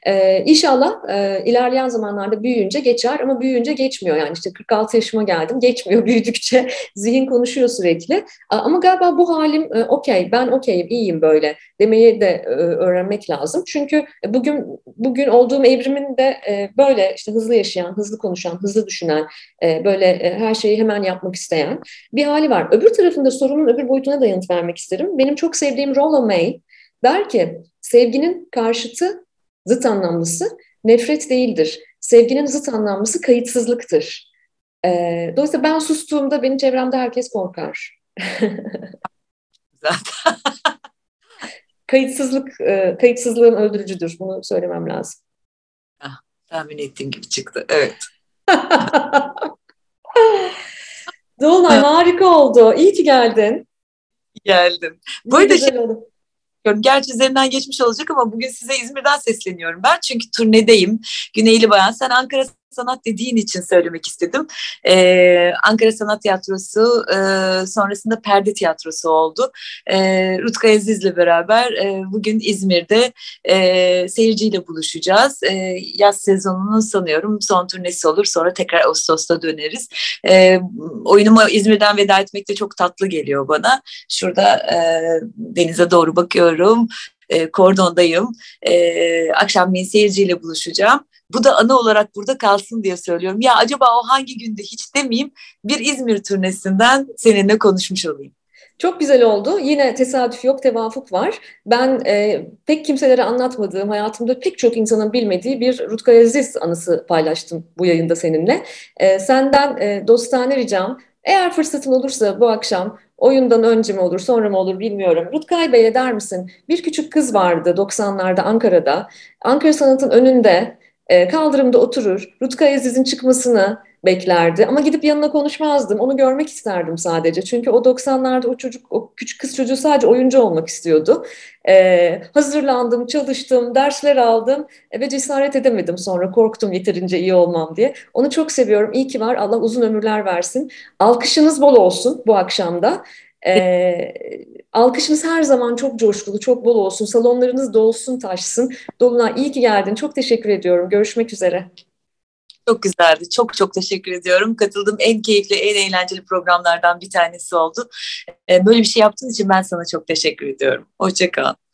Ee, inşallah e, ilerleyen zamanlarda büyüyünce geçer ama büyüyünce geçmiyor. Yani işte 46 yaşıma geldim. Geçmiyor büyüdükçe. Zihin konuşuyor sürekli. Ama galiba bu halim e, okey, ben okeyim, iyiyim böyle demeyi de e, öğrenmek lazım. Çünkü bugün bugün olduğum evrimin de e, böyle işte hızlı yaşayan, hızlı konuşan, hızlı düşünen, e, böyle e, her şeyi hemen yapmak isteyen bir hali var. Öbür tarafında sorunun öbür boyutuna da yanıt vermek isterim. Benim çok sevdiğim Rollo May der ki sevginin karşıtı zıt anlamlısı nefret değildir. Sevginin zıt anlamlısı kayıtsızlıktır. E, dolayısıyla ben sustuğumda benim çevremde herkes korkar. Zaten. Kayıtsızlık, e, kayıtsızlığın öldürücüdür. Bunu söylemem lazım. Ah, tahmin ettiğim gibi çıktı. Evet. Dolunay harika oldu. İyi ki geldin. Geldim. Bu arada şey, yapıyorum. Gerçi üzerinden geçmiş olacak ama bugün size İzmir'den sesleniyorum ben. Çünkü turnedeyim. Güneyli Bayan. Sen Ankara sanat dediğin için söylemek istedim. Ee, Ankara Sanat Tiyatrosu e, sonrasında Perde Tiyatrosu oldu. E, Rutka Aziz'le beraber e, bugün İzmir'de e, seyirciyle buluşacağız. E, yaz sezonunun sanıyorum son turnesi olur. Sonra tekrar Ağustos'ta döneriz. E, oyunuma İzmir'den veda etmek de çok tatlı geliyor bana. Şurada e, denize doğru bakıyorum. E, kordondayım. E, akşam seyirciyle buluşacağım. Bu da anı olarak burada kalsın diye söylüyorum. Ya acaba o hangi günde hiç demeyeyim bir İzmir turnesinden seninle konuşmuş olayım. Çok güzel oldu. Yine tesadüf yok, tevafuk var. Ben e, pek kimselere anlatmadığım, hayatımda pek çok insanın bilmediği bir Rutka Aziz anısı paylaştım bu yayında seninle. E, senden e, dostane ricam, eğer fırsatın olursa bu akşam oyundan önce mi olur, sonra mı olur bilmiyorum. Rutkay Bey'e der misin? Bir küçük kız vardı 90'larda Ankara'da. Ankara Sanat'ın önünde e, kaldırımda oturur, Rutka Aziz'in çıkmasını beklerdi. Ama gidip yanına konuşmazdım. Onu görmek isterdim sadece. Çünkü o 90'larda o çocuk, o küçük kız çocuğu sadece oyuncu olmak istiyordu. Ee, hazırlandım, çalıştım, dersler aldım ve cesaret edemedim sonra. Korktum yeterince iyi olmam diye. Onu çok seviyorum. İyi ki var. Allah uzun ömürler versin. Alkışınız bol olsun bu akşamda. Ee, alkışınız her zaman çok coşkulu, çok bol olsun. Salonlarınız dolsun, taşsın. Dolunay iyi ki geldin. Çok teşekkür ediyorum. Görüşmek üzere. Çok güzeldi. Çok çok teşekkür ediyorum. Katıldığım en keyifli, en eğlenceli programlardan bir tanesi oldu. Ee, böyle bir şey yaptığın için ben sana çok teşekkür ediyorum. Hoşçakal.